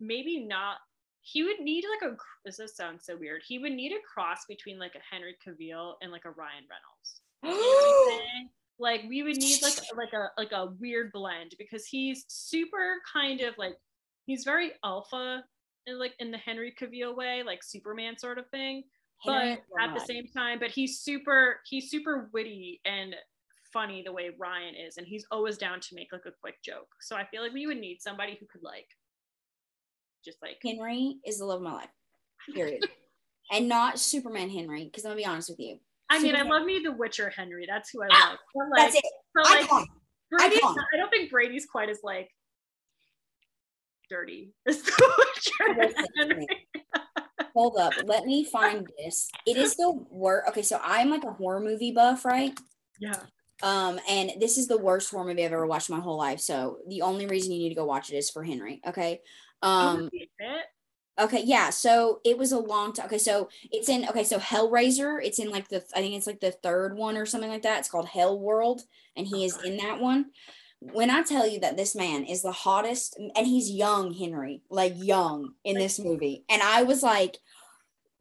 maybe not. He would need like a. This does sound so weird. He would need a cross between like a Henry Cavill and like a Ryan Reynolds. You know what I'm saying? like we would need like like a like a weird blend because he's super kind of like he's very alpha in like in the Henry Cavill way, like Superman sort of thing. Henry but at the same time, but he's super he's super witty and funny the way Ryan is, and he's always down to make like a quick joke. So I feel like we would need somebody who could like just like Henry is the love of my life. Period. and not Superman Henry, because I'm gonna be honest with you. I mean, I love me the Witcher Henry. That's who I Ah, love. But, like, That's it. but, like. Brady's Icon. not- I don't think Brady's quite as like dirty as the Witcher Henry. Hold up. Let me find this. It is the worst. Okay, so I'm like a horror movie buff, right? Yeah. Um, and this is the worst horror movie I've ever watched in my whole life. So the only reason you need to go watch it is for Henry. Okay. Um, okay, yeah. So it was a long time. Okay, so it's in okay, so Hellraiser, it's in like the I think it's like the third one or something like that. It's called Hellworld, and he is in that one. When I tell you that this man is the hottest and he's young, Henry, like young in this movie. And I was like,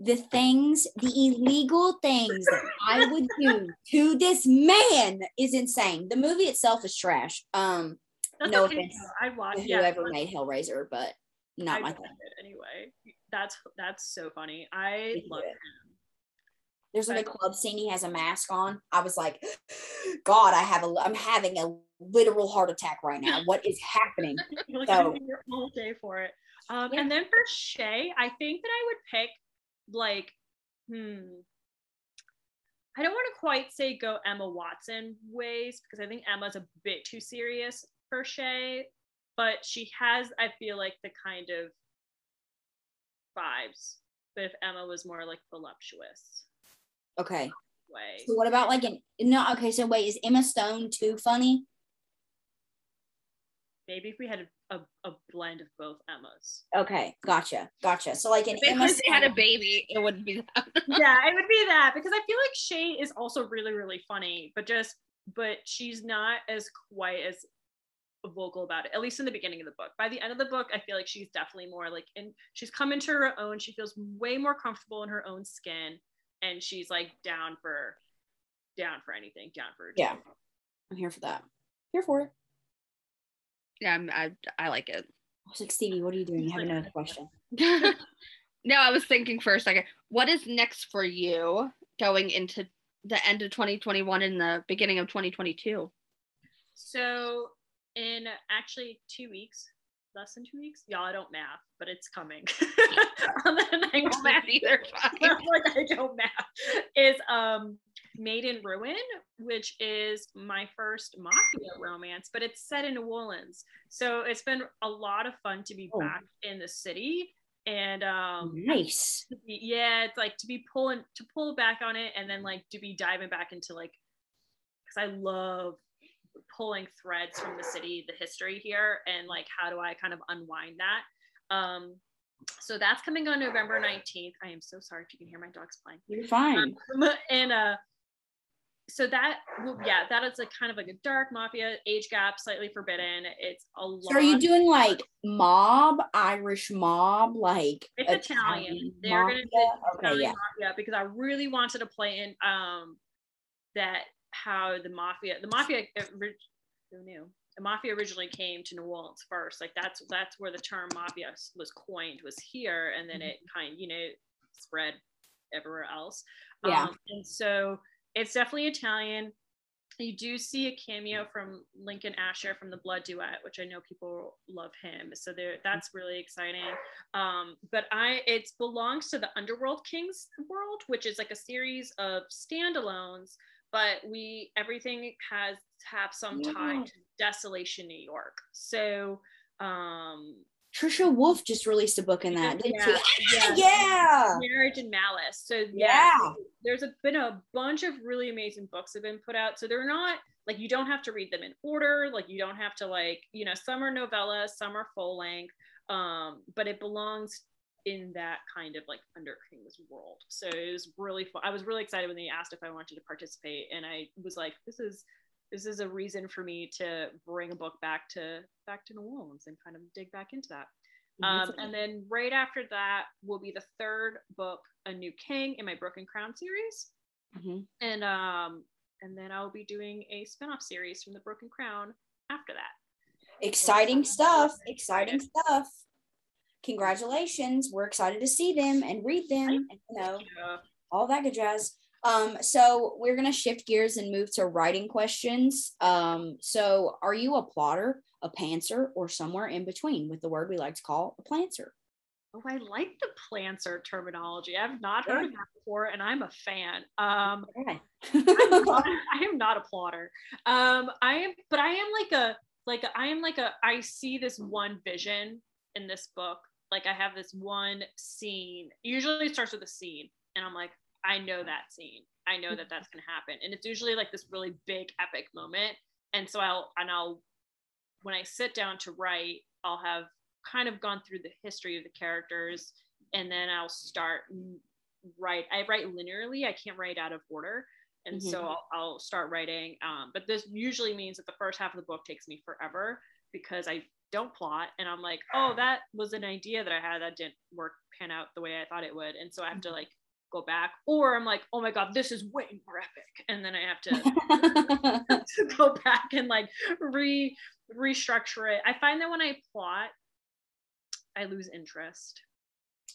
the things, the illegal things that I would do to this man is insane. The movie itself is trash. Um, That's no okay. offense though. I'd watch yeah, whoever but made Hellraiser, but not I'd my thing. it anyway. That's that's so funny. I love too. him. There's like a club scene. He has a mask on. I was like, God, I have a, I'm having a literal heart attack right now. What is happening? You're like, So- all day for it. Um, Yeah. And then for Shay, I think that I would pick like, hmm, I don't want to quite say go Emma Watson ways because I think Emma's a bit too serious for Shay, but she has, I feel like, the kind of vibes. But if Emma was more like voluptuous Okay. way, So what about like an no? Okay, so wait, is Emma Stone too funny? maybe if we had a, a, blend of both Emmas. Okay, gotcha, gotcha. So like an If Emma they had a baby, it wouldn't be that. yeah, it would be that because I feel like Shay is also really, really funny, but just but she's not as quite as vocal about it, at least in the beginning of the book. By the end of the book, I feel like she's definitely more like and she's come into her own. She feels way more comfortable in her own skin and she's like down for down for anything, down for Yeah. I'm here for that. Here for it. Yeah, I'm, I I like it. I was like, Stevie, what are you doing? You have another question. no, I was thinking for a second. What is next for you going into the end of 2021 and the beginning of 2022? So in actually two weeks, less than two weeks, y'all I don't math, but it's coming. On the I don't math either. like I don't math is um Made in Ruin, which is my first mafia romance, but it's set in New Orleans. So it's been a lot of fun to be Oh. back in the city. And um Nice. be- yeah, it's like to be pulling to pull back on it and then like to be diving back into like because I love pulling threads from the city, the history here, and like how do I kind of unwind that. Um so that's coming on November 19th. I am so sorry if you can hear my dogs playing. You're fine. Um, and uh so that yeah, that is like kind of like a dark mafia age gap, slightly forbidden. It's a lot. So are you doing like mob, Irish mob, like It's Italian. They're gonna do Okay, Italian yeah. mafia because I really wanted to play in um that how the mafia the mafia who knew the mafia originally came to New Orleans first. Like that's that's where the term mafia was coined was here, and then it Mm-hmm. kind you know spread everywhere else. Yeah. Um, and so it's definitely Italian. You do see a cameo from Lincoln Asher from the Blood Duet, which I know people love him. So there, that's really exciting. Um, but I, it belongs to the Underworld Kings world, which is like a series of standalones. But we, everything has have some tie to Desolation, New York. So, um, Trisha Wolfe just released a book in that. yeah, she? yeah. yeah. Marriage and Malice. So Yeah. there's a, been a bunch of really amazing books have been put out. So they're not like you don't have to read them in order. Like you don't have to like you know some are novellas, some are full length. Um, but it belongs in that kind of like Under King's world. So it was really fun. I was really excited when they asked if I wanted to participate, and I was like, this is this is a reason for me to bring a book back to back to New Orleans and kind of dig back into that. Um, and then right after that will be the third book, A New King, in my Broken Crown series. Mhm. And um, and then I'll be doing a spin-off series from the Broken Crown after that. Exciting stuff. Exciting stuff. Congratulations. We're excited to see them and read them and you know Yeah. all that good jazz. Um, so we're gonna shift gears and move to writing questions. Um, so are you a plotter, a pantser, or somewhere in between with the word we like to call a planter? Oh, I like the planter terminology. I've not heard of that before, and I'm a fan. Um, Okay. I'm not- I am not a plotter. Um, I am, but I am like a like a, I am like a I see this one vision in this book. Like I have this one scene. Usually it starts with a scene, and I'm like, I know that scene. I know that that's gonna happen, and it's usually like this really big epic moment. And so I'll and I'll when I sit down to write, I'll have kind of gone through the history of the characters, and then I'll start write. I write linearly. I can't write out of order and Mhm. so I'll, I'll start writing um, but this usually means that the first half of the book takes me forever because i don't plot and i'm like oh that was an idea that i had that didn't work pan out the way i thought it would and so i have to like go back or i'm like oh my god this is way more epic. And then i have to to go back and like re restructure it. I find that when i plot i lose interest.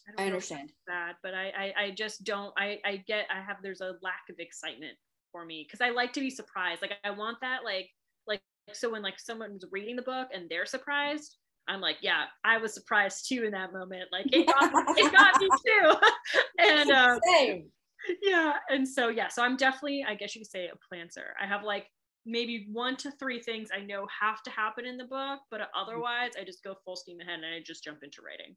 Don't I understand. that but I, I i just don't i i get i have there's a lack of excitement for me because i like to be surprised. Like i want that like like so when like someone's reading the book and they're surprised i'm like yeah i was surprised too in that moment like it got, it got me too. And um yeah and so yeah so i'm definitely i guess you could say a planter. I have like maybe one to three things i know have to happen in the book but otherwise i just go full steam ahead and i just jump into writing.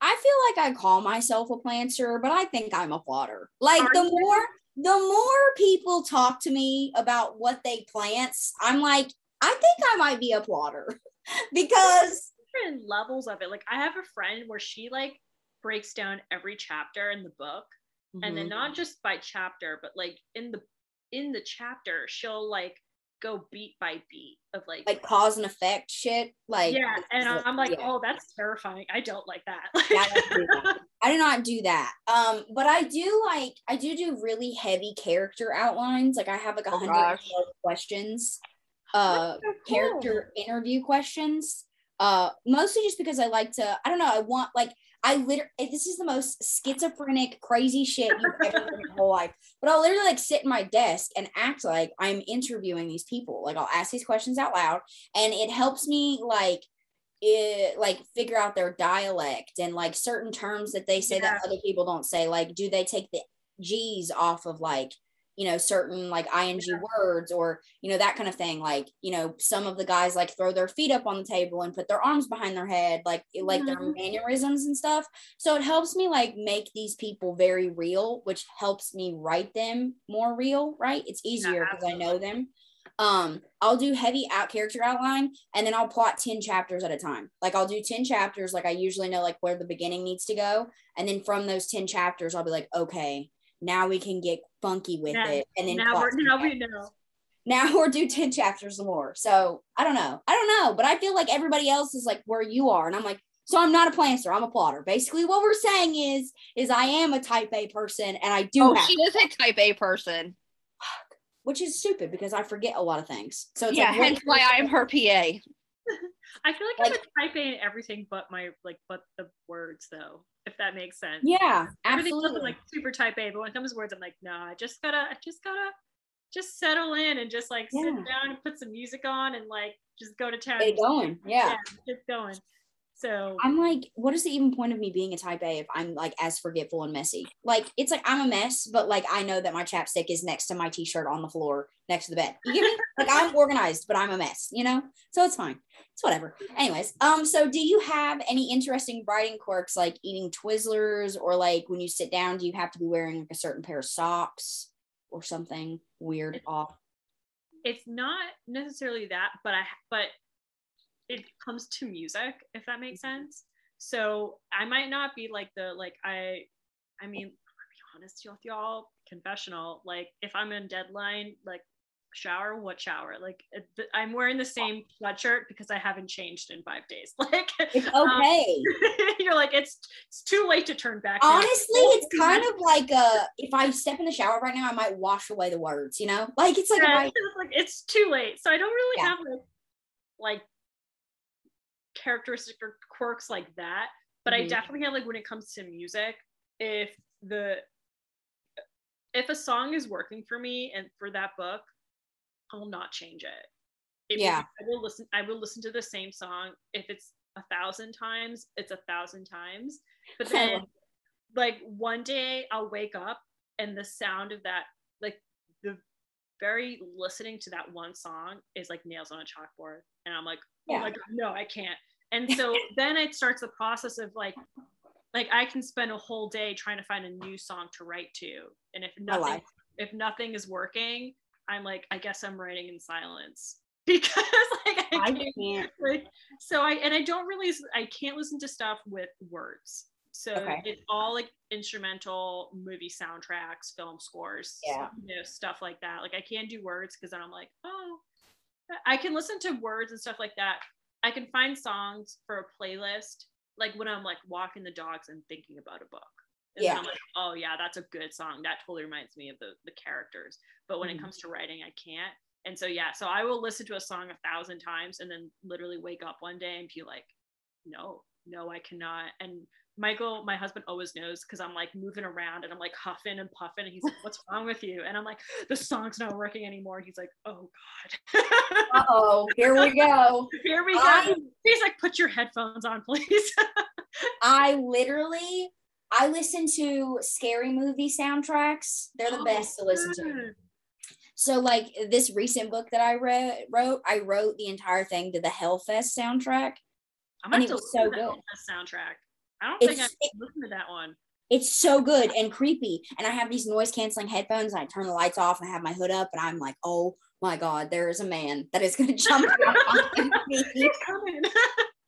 I feel like I call myself a planter, but I think I'm a plotter. Like Are the you? more the more people talk to me about what they plants, I'm like, I think I might be a plotter. Because different levels of it like i have a friend where she like breaks down every chapter in the book and then Mhm. not just by chapter but like in the in the chapter she'll like go beat by beat of like, like cause and effect shit. Like yeah and i'm like yeah. oh that's terrifying i don't like that Yeah, I don't do that. I do not do that. Um, but I do like I do do really heavy character outlines. Like I have like a Oh, hundred questions, uh, so cool. character interview questions. Uh, mostly just because I like to. I don't know. I want like I literally. This is the most schizophrenic, crazy shit you've ever heard in your whole life. But I'll literally like sit in my desk and act like I'm interviewing these people. Like I'll ask these questions out loud, and it helps me like it like figure out their dialect and like certain terms that they say Yeah. that other people don't say like do they take the g's off of like you know certain like ing words or you know that kind of thing like you know some of the guys like throw their feet up on the table and put their arms behind their head like like their Mhm. mannerisms and stuff. So it helps me like make these people very real which helps me write them more real right? It's easier because i know them. Um i'll do heavy out character outline and then i'll plot 10 chapters at a time. Like i'll do 10 chapters like i usually know like where the beginning needs to go and then from those 10 chapters i'll be like okay now we can get funky with Now- it and then now we're 10 now we chapters. know now we're do 10 chapters more so i don't know i don't know but i feel like everybody else is like where you are and i'm like so i'm not a planter i'm a plotter basically what we're saying is is i am a type a person and i do Oh, have she is a type A person. which is stupid because i forget a lot of things so it's yeah, like what- hence why I am her PA. i feel like, i'm a type a in everything but my like but the words though if that makes sense yeah absolutely something like super type A, but when it comes to words, I'm like, no, I just gotta, I just gotta, just settle in and just like sit down and put some music on and like just go to town. It going yeah just going. So I'm like, what is the even point of me being a type A if I'm like as forgetful and messy? Like, it's like I'm a mess, but like I know that my chapstick is next to my t shirt on the floor next to the bed. You get me? like I'm organized, but I'm a mess, you know? So it's fine. It's whatever. Anyways, um, so do you have any interesting writing quirks like eating Twizzlers or like when you sit down, do you have to be wearing like a certain pair of socks or something weird off? it's not necessarily that, but I, but it comes to music, if that makes Mm-hmm. sense. So I might not be like the, like, I, I mean, to be honest with y'all, confessional, like if I'm in deadline, like shower what shower like i'm wearing the same sweatshirt because i haven't changed in five days like It's um, okay. you're like it's it's too late to turn back now. Honestly, it's kind of like uh if I step in the shower right now, I might wash away the words, you know? Like it's like, Yeah, I- it's like it's too late so i don't really Yeah. have like like characteristic or quirks like that but i Mhm. definitely have like when it comes to music if the if a song is working for me and for that book i will not change it If Yeah. i will listen i will listen to the same song if it's a thousand times it's a thousand times but then like one day I'll wake up and the sound of that, like the very listening to that one song is like nails on a chalkboard. And I'm like, oh Yeah. my God, no, I can't. And so then it starts the process of like, like I can spend a whole day trying to find a new song to write to. And if nothing, if nothing is working, I'm like, I guess I'm writing in silence because like I I can't can't. like so i and i don't really i can't listen to stuff with words so Okay. it's all like instrumental movie soundtracks film scores Yeah. you know stuff like that like i can't do words because then i'm like oh i can listen to words and stuff like that i can find songs for a playlist like when i'm like walking the dogs and thinking about a book and Yeah. I'm like, oh yeah, that's a good song. That totally reminds me of the the characters. But when Mhm. it comes to writing, I can't. And so yeah, so I will listen to a song a thousand times and then literally wake up one day and be like, no, no, I cannot. And Michael, my husband always knows because I'm like moving around and I'm like huffing and puffing. And he's like, what's wrong with you? And I'm like, the song's not working anymore. And he's like, oh God. Oh, here we go. Here we go. I- He's like, put your headphones on, please. I literally I listen to scary movie soundtracks. They're the oh, best to listen to. So like this recent book that I read wrote, I wrote the entire thing to the Hellfest soundtrack. I'm And gonna it have to listen so to that good. Elvis soundtrack. I don't think I've listened to that one. It's so good and creepy. And I have these noise canceling headphones and I turn the lights off and I have my hood up and I'm like, oh my God, there is a man that is gonna jump out on me.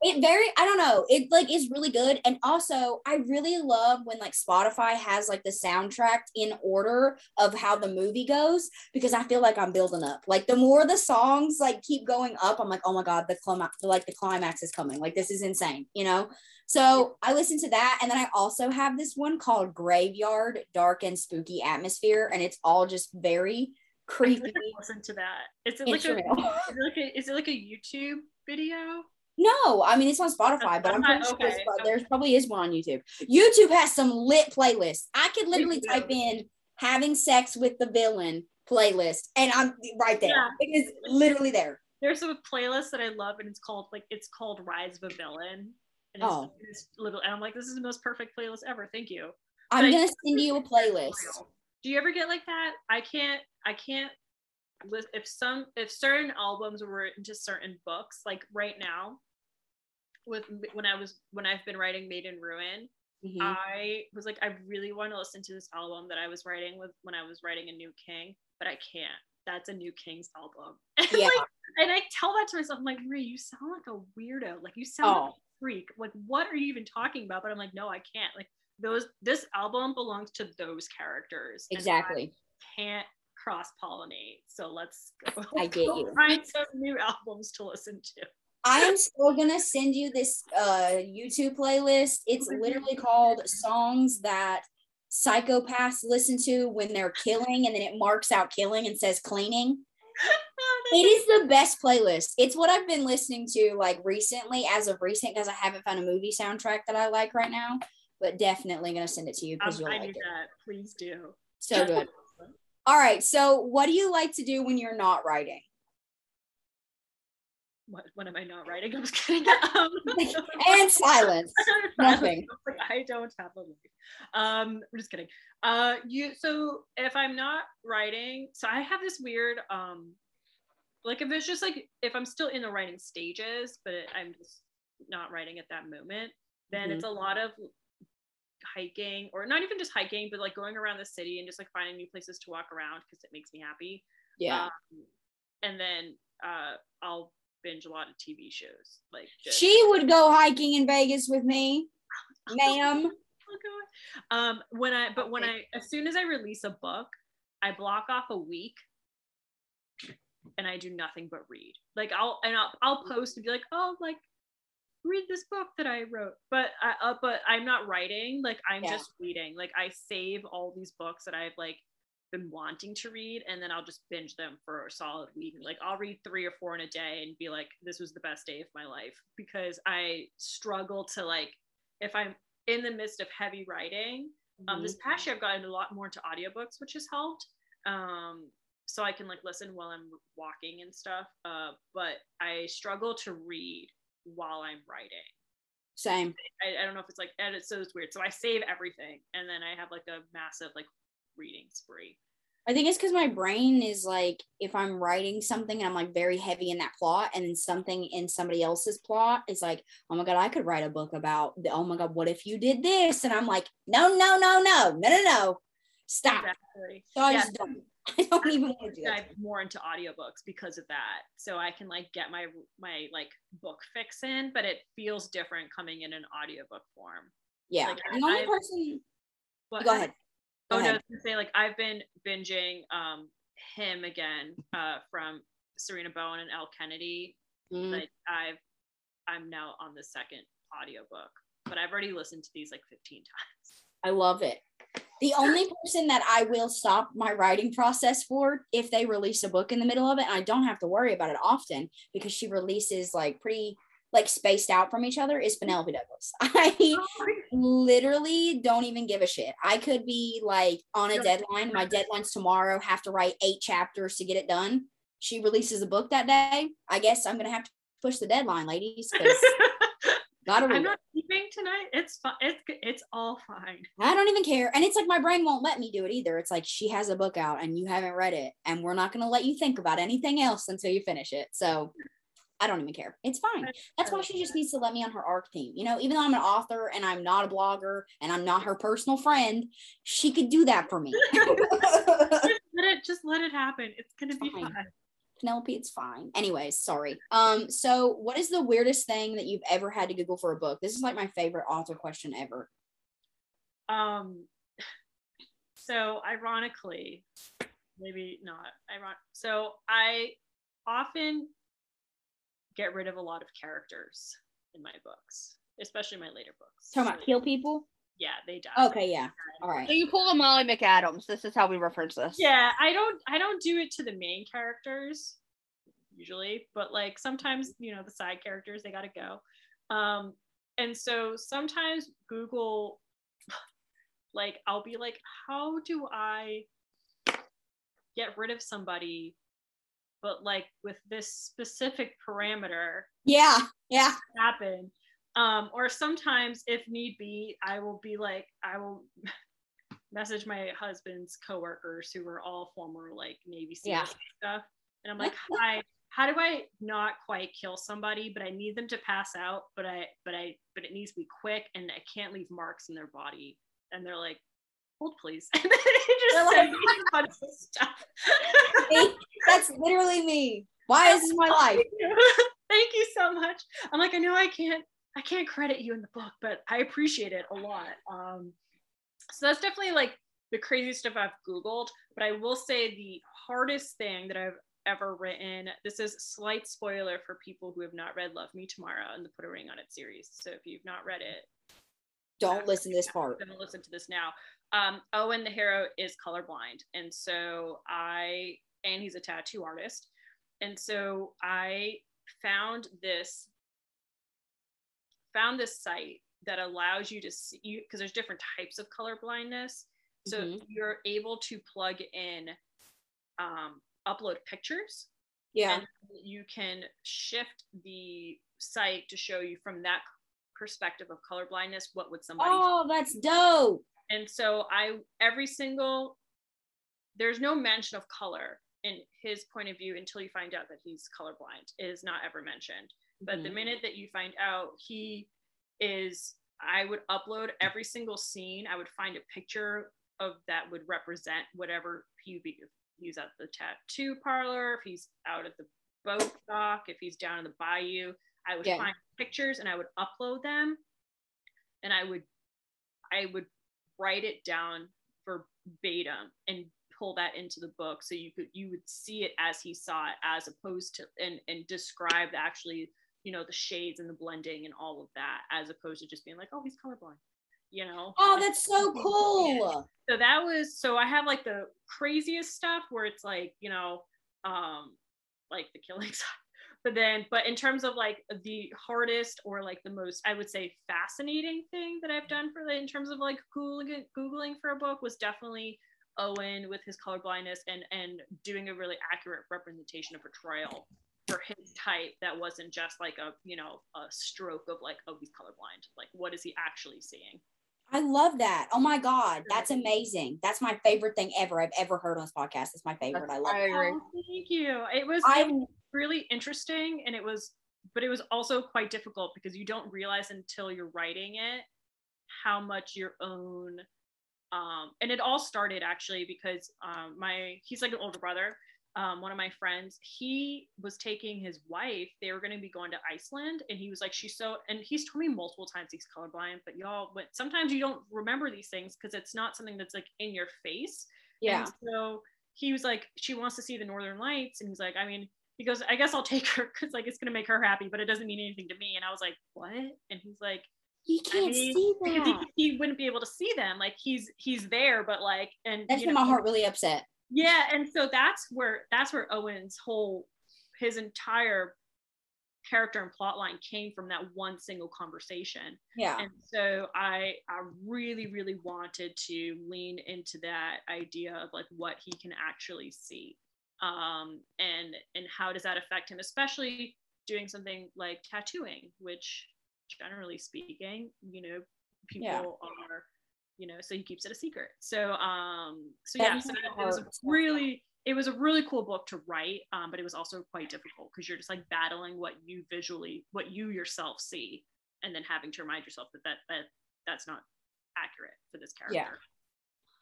It very i don't know it like is really good and also i really love when like spotify has like the soundtrack in order of how the movie goes because i feel like i'm building up. Like the more the songs like keep going up i'm like oh my god the climax like the climax is coming like this is insane you know? So i listen to that and then i also have this one called graveyard dark and spooky atmosphere and it's all just very creepy. listened to that. Is like a, is it like a is it like a YouTube video? No, I mean it's on Spotify, but I'm pretty okay, there's, okay. there's probably is one on YouTube. YouTube has some lit playlists. I could literally type in "having sex with the villain" playlist, and I'm right there. Yeah. It is literally there. There's a playlist that I love, and it's called like it's called Rise of a Villain. And it's, Oh. it's little, and I'm like, this is the most perfect playlist ever. Thank you. I'm gonna send you a playlist. Do you ever get like that? I can't. I can't. If some if certain albums were into certain books, like right now, with when I was when I've been writing Made in Ruin, Mhm. I was like, I really want to listen to this album that I was writing with when I was writing a New King, but I can't. That's a New King's album. And, Yeah. like, and I tell that to myself, I'm like, Marie, you sound like a weirdo. Like you sound like Oh. a freak. Like, what are you even talking about? But I'm like, no, I can't. Like those this album belongs to those characters. exactly. Can't cross pollinate. So let's go. I get go you. Find some new albums to listen to. I am still gonna send you this uh YouTube playlist. It's literally called songs that psychopaths listen to when they're killing, and then it marks out killing and says cleaning. It is the best playlist. It's what I've been listening to like recently, as of recent, because I haven't found a movie soundtrack that I like right now. But definitely gonna send it to you because Um, you'll I like it. that. Please do. So good. All right. So, what do you like to do when you're not writing? What, what am I not writing? I'm just kidding. Um, And silence. Nothing. I don't have a life. Um, I'm just kidding. Uh, you. So if I'm not writing, so I have this weird um, like if it's just like if I'm still in the writing stages, but I'm just not writing at that moment, then Mhm. it's a lot of hiking or not even just hiking, but like going around the city and just like finding new places to walk around because it makes me happy. Yeah. Um, and then uh, I'll binge a lot of TV shows. Like just, She would go hiking in Vegas with me, ma'am. Oh, God. Um, when I but when I as soon as I release a book, I block off a week and I do nothing but read. Like I'll and I'll, I'll post and be like, oh, like read this book that I wrote, but I, uh, but I'm not writing. Like I'm Yeah. just reading. Like I save all these books that I've like been wanting to read, and then I'll just binge them for a solid week. Like I'll read three or four in a day and be like, this was the best day of my life because I struggle to like if I'm in the midst of heavy writing. Um, this past year I've gotten a lot more into audiobooks, which has helped. Um, so I can like listen while I'm walking and stuff. Uh, but I struggle to read while I'm writing. Same. I, I don't know if it's like and it's so it's weird. So I save everything and then I have like a massive like reading spree. I think it's because my brain is like, if I'm writing something and I'm like very heavy in that plot, and then something in somebody else's plot is like, oh my God, I could write a book about, the, oh my God, what if you did this? And I'm like, no, no, no, no, no, no, no, stop. Exactly. So I Yeah. just don't, I don't even want to dive more into audiobooks because of that. So I can like get my my like book fix in, but it feels different coming in an audiobook form. Yeah. like, the only I- person, But go ahead. Go oh no, I ahead. was gonna say like I've been binging um him again uh from Sarina Bowen and Elle Kennedy. Mm. Like I've I'm now on the second audiobook, but I've already listened to these like 15 times. I love it. The only person that I will stop my writing process for if they release a book in the middle of it, and I don't have to worry about it often because she releases like pretty like spaced out from each other is mm-hmm. Penelope Douglas. I oh, literally don't even give a shit. I could be like on a deadline. My deadline's tomorrow, have to write eight chapters to get it done. She releases a book that day. I guess I'm gonna have to push the deadline, ladies. Gotta read I'm not sleeping tonight. It's fine. It's it's all fine. I don't even care. And it's like my brain won't let me do it either. It's like she has a book out and you haven't read it, and we're not going to let you think about anything else until you finish it. So I don't even care. It's fine. That's why she just needs to let me on her ARC team. You know, even though I'm an author and I'm not a blogger and I'm not her personal friend, she could do that for me. Just let it just let it happen. It's gonna be Fine. Penelope, it's fine. Anyways, sorry. Um, so what is the weirdest thing that you've ever had to Google for a book? This is like my favorite author question ever. Um, so ironically, maybe not iron. So I often get rid of a lot of characters in my books, especially my later books. Talking about kill people? Yeah, they die. Okay, yeah. All right. So you pull a Molly McAdams. This is how we reference this. Yeah, I don't I don't do it to the main characters usually, but like sometimes, you know, the side characters they got to go. Um and so sometimes Google like I'll be like how do I get rid of somebody but like with this specific parameter Yeah, yeah. happen. Um, or sometimes, if need be, I will be like, I will message my husband's coworkers who were all former like Navy SEALs Yeah. and stuff, and I'm like, hi. How do I not quite kill somebody, but I need them to pass out, but I, but I, but it needs to be quick, and I can't leave marks in their body. And they're like, hold please. And then they just like- a bunch of stuff. That's literally me. Why is this my life? Thank you so much. I'm like, I know I can't, I can't credit you in the book, but I appreciate it a lot. Um, so that's definitely like the crazy stuff I've Googled. But I will say the hardest thing that I've ever written. This is slight spoiler for people who have not read Love Me Tomorrow and the Put a Ring on It series. So if you've not read it, Don't listen to this part. I'm gonna listen to this now. Um, Owen, the hero, is colorblind, and so I and he's a tattoo artist, and so I found this found this site that allows you to see you because there's different types of color blindness. So Mhm. you're able to plug in, um, upload pictures Yeah. and you can shift the site to show you from that perspective of color blindness what would somebody Oh, that's dope. and so i every single there's no mention of color in his point of view until you find out that he's colorblind it is not ever mentioned but the Mhm. minute that you find out he is i would upload every single scene i would find a picture of that would represent whatever he be if he's at the tattoo parlor if he's out at the boat dock if he's down in the bayou i would Yeah. find pictures and i would upload them and i would i would write it down verbatim and pull that into the book so you could you would see it as he saw it as opposed to and and describe actually you know the shades and the blending and all of that as opposed to just being like oh he's colorblind you know? Oh that's so cool. So that was so i have like the craziest stuff where it's like you know um like the killing side but then but in terms of like the hardest or like the most i would say fascinating thing that i've done for the in terms of like googling googling for a book was definitely owen with his colorblindness and and doing a really accurate representation of portrayal for his type that wasn't just like a you know a stroke of like oh he's colorblind like what is he actually seeing I love that. Oh my God. That's amazing. That's my favorite thing ever I've ever heard on this podcast. It's my favorite. I love it. Oh, thank you. It was, it was really interesting and it was, but it was also quite difficult because you don't realize until you're writing it how much your own um and it all started actually because um my he's like an older brother um, one of my friends, he was taking his wife. They were going to be going to Iceland, and he was like, "She's so," and he's told me multiple times he's colorblind. But y'all, but sometimes you don't remember these things because it's not something that's like in your face. Yeah. And so he was like, she wants to see the Northern Lights, and he's like, I mean, he goes, I guess I'll take her because like it's gonna make her happy, but it doesn't mean anything to me. And I was like, what? And he's like, he can't I mean, see because he, he, wouldn't be able to see them. Like he's he's there, but like, and that's made my heart really upset yeah and so that's where that's where owen's whole his entire character and plot line came from that one single conversation yeah and so i i really really wanted to lean into that idea of like what he can actually see um and and how does that affect him especially doing something like tattooing which generally speaking you know people yeah. are you know, so he keeps it a secret. So, um, so yeah, so it was really, it was a really cool book to write, um, but it was also quite difficult because you're just like battling what you visually, what you yourself see, and then having to remind yourself that that, that that's not accurate for this character.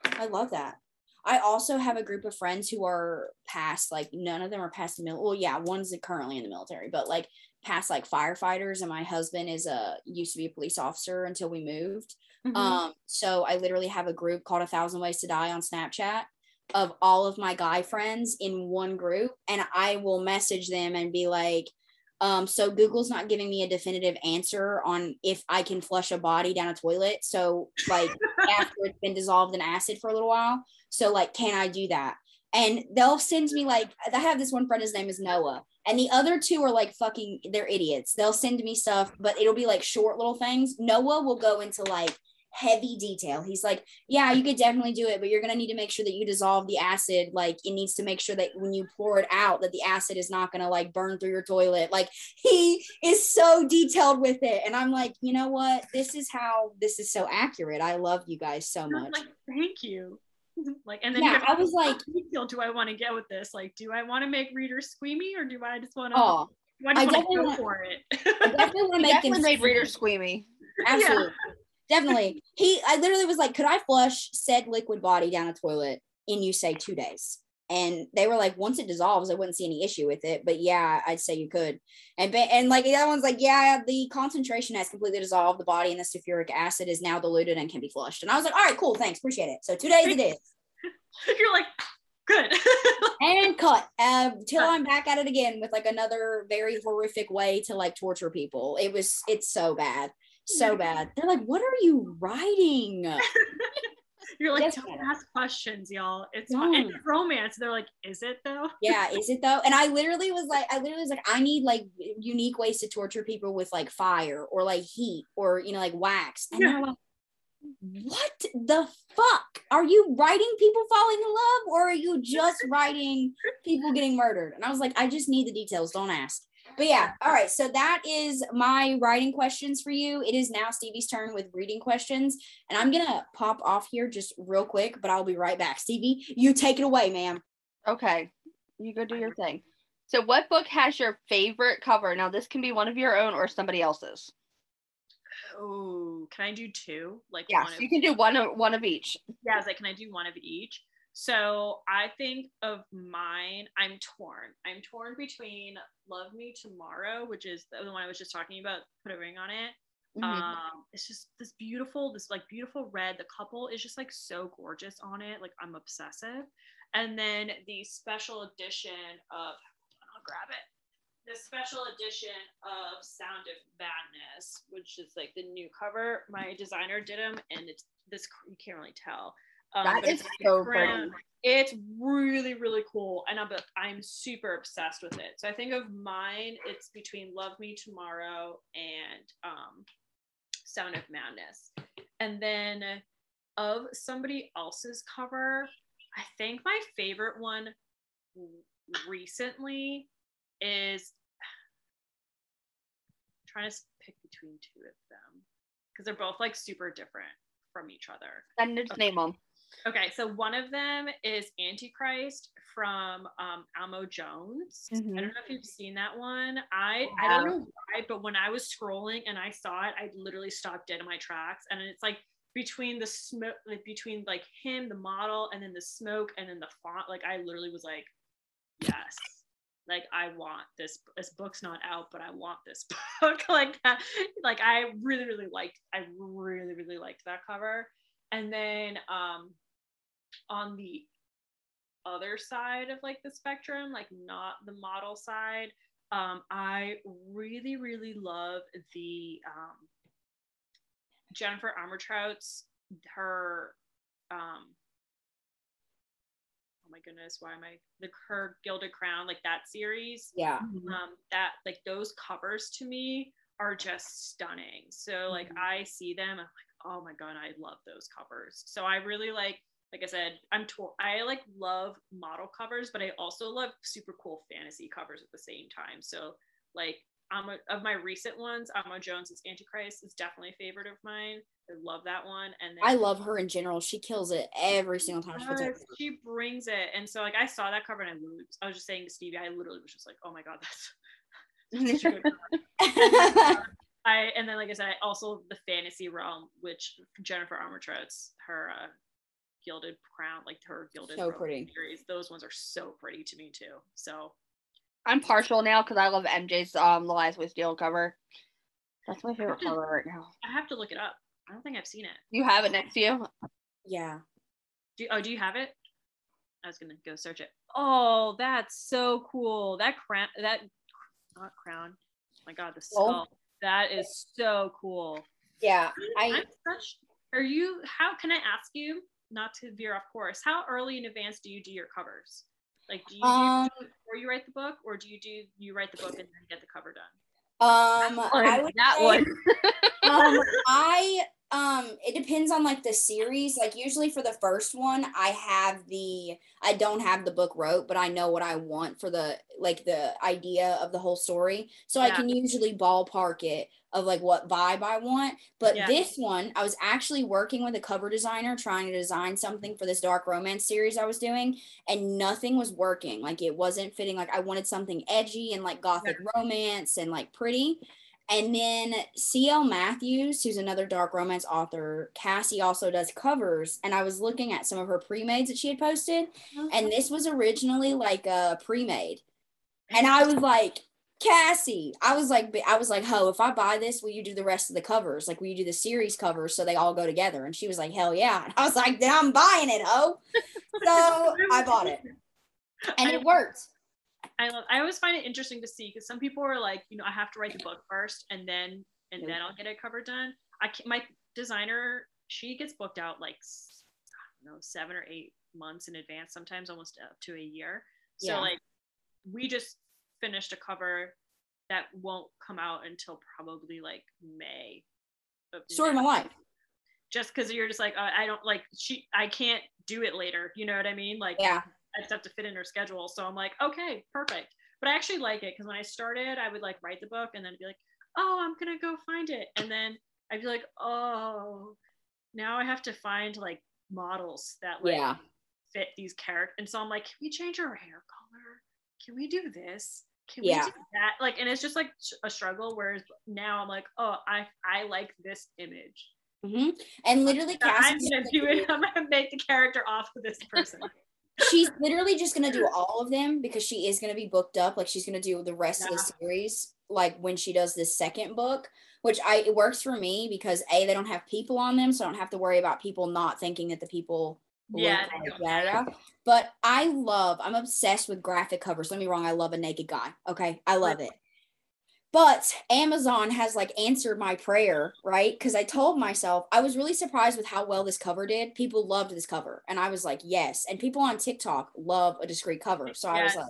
Yeah, I love that. I also have a group of friends who are past, like none of them are past the middle. Well, yeah, one's currently in the military, but like past like firefighters. And my husband is a used to be a police officer until we moved. Mm-hmm. Um, so I literally have a group called A Thousand Ways to Die on Snapchat of all of my guy friends in one group, and I will message them and be like, um, so Google's not giving me a definitive answer on if I can flush a body down a toilet. So like after it's been dissolved in acid for a little while. So like, can I do that? And they'll send me like I have this one friend, his name is Noah. And the other two are like fucking they're idiots. They'll send me stuff, but it'll be like short little things. Noah will go into like heavy detail. He's like, yeah, you could definitely do it, but you're going to need to make sure that you dissolve the acid. Like it needs to make sure that when you pour it out, that the acid is not going to like burn through your toilet. Like he is so detailed with it. And I'm like, you know what? This is how this is so accurate. I love you guys so much. Like, thank you. Like, and then yeah, I was like, detail do I want to get with this? Like, do I want to make readers squeamy or do I just want to? Oh, I, I definitely want to go for it. I definitely want to make definitely made readers squeamy. Absolutely. Yeah definitely. He, I literally was like, could I flush said liquid body down a toilet in you say two days? And they were like, once it dissolves, I wouldn't see any issue with it. But yeah, I'd say you could. And and like the other one's like, yeah, the concentration has completely dissolved. The body and the sulfuric acid is now diluted and can be flushed. And I was like, all right, cool, thanks, appreciate it. So two days it is. You're like, good. and cut. Uh, till I'm back at it again with like another very horrific way to like torture people. It was, it's so bad so bad. They're like, what are you writing? You're like, don't ask questions, y'all. It's fun. romance. They're like, is it though? yeah, is it though? And I literally was like, I literally was like, I need like unique ways to torture people with like fire or like heat or you know, like wax. And yeah. they're like, what the fuck? Are you writing people falling in love or are you just writing people getting murdered? And I was like, I just need the details. Don't ask. But yeah, all right. So that is my writing questions for you. It is now Stevie's turn with reading questions. And I'm going to pop off here just real quick, but I'll be right back. Stevie, you take it away, ma'am. Okay. You go do your thing. So, what book has your favorite cover? Now, this can be one of your own or somebody else's. Oh, can I do two? Like, yes, you can do one of one of each. Yeah, I was like, can I do one of each? So I think of mine, I'm torn. I'm torn between Love Me Tomorrow, which is the one I was just talking about, put a ring on it, Mhm. Um, it's just this beautiful, this like beautiful red. The couple is just like so gorgeous on it. Like I'm obsessive. And then the special edition of I'll grab it. The special edition of Sound of Madness, which is like the new cover. My designer did them, and it's this you can't really tell. Um, That is so pretty. It's really, really cool, and I'm I'm super obsessed with it. So I think of mine, it's between Love Me Tomorrow and um, Sound of Madness, and then of somebody else's cover, I think my favorite one recently is trying to pick between two of them because they're both like super different from each other. Then just name them. Okay, so one of them is Antichrist from um, Amo Jones. I Mhm. don't know if you've seen that one. I I don't know why, but when I was scrolling and I saw it, I literally stopped dead in my tracks. And it's like between the smoke, like between like him, the model, and then the smoke, and then the font. Like I literally was like, yes. Like I want this. This book's not out, but I want this book. like that. Like I really, really liked. I really, really liked that cover. And then um, on the other side of like the spectrum, like not the model side, um, I really, really love the um, Jennifer Armentrout's her um, oh my goodness, why am I the her Gilded Crown, like that series Yeah. um that like those covers to me are just stunning so like Mhm. i see them i'm like oh my god i love those covers so i really like like i said i'm tor- i like love model covers but i also love super cool fantasy covers at the same time so like um, of my recent ones, Amo Jones's Antichrist is definitely a favorite of mine. I love that one. And then I love her in general. She kills it every single time she she brings it. And so like I saw that cover and I literally I was just saying to Stevie, I literally was just like, oh my god, that's, that's such a good cover. I and then like I said, also the fantasy realm, which Jennifer Armentrout's her uh, gilded crown, like her gilded So pretty. series. Those ones are so pretty to me too. So I'm partial now because I love MJ's um The Lies We Steal cover. That's my favorite to- cover right now. I have to look it up. I don't think I've seen it. You have it next to you. yeah. Do oh do you have it? I was gonna go search it. Oh, that's so cool. That crown that not crown. Oh my god, the Skull? skull. That is so cool. Yeah. I I'm such are you how can I ask you not to veer off course? How early in advance do you do your covers? Like do you Um, do before you write the book or do you do you write the book and then get the cover done? um I would that say- one. um I um it depends on like the series. Like usually for the first one, I have the I don't have the book wrote, but I know what I want for the like the idea of the whole story. So I can usually ballpark it of like what vibe I want. But Yeah. this one, I was actually working with a cover designer trying to design something for this dark romance series I was doing, and nothing was working. Like it wasn't fitting. Like I wanted something edgy and like gothic romance and like pretty. And then C.L. Matthews, who's another dark romance author, Cassie also does covers. And I was looking at some of her pre-mades that she had posted, and this was originally like a pre-made. And I was like, Cassie, I was like, I was like, ho, if I buy this, will you do the rest of the covers? Like, will you do the series covers so they all go together? And she was like, hell yeah. And I was like, then I'm buying it, ho. So I bought it, and it worked. I love I always find it interesting to see because some people are like, you know, I have to write the book first and then and then I'll get a cover done. I can my designer, she gets booked out like I don't know, seven or eight months in advance, sometimes almost up to a year. So Yeah. like we just finished a cover that won't come out until probably like May. Story of my life. Just because you're just like, uh, I don't like she I can't do it later. You know what I mean? Like Yeah. I just have to fit in her schedule. So I'm like, okay, perfect. But I actually like it because when I started, I would like write the book and then be like, oh, I'm gonna go find it, and then I'd be like, oh, now I have to find like models that like Yeah. fit these characters. And so I'm like, can we change her hair color? Can we do this? Can Yeah. we do that? Like, and it's just like a struggle. Whereas now I'm like, oh, I I like this image. hmm And literally, So I'm gonna do it. I'm gonna make the character off of this person. She's literally just gonna do all of them because she is gonna be booked up. Like she's gonna do the rest of the series, like when she does this second book. which I it works for me because a they don't have people on them, so I don't have to worry about people not thinking that the people Yeah, look they like. But I love, I'm obsessed with graphic covers. Don't me wrong, I love a naked guy. Okay, I love it. But Amazon has like answered my prayer, right? Because I told myself I was really surprised with how well this cover did. People loved this cover, and I was like, yes. And people on TikTok love a discreet cover, so I was like,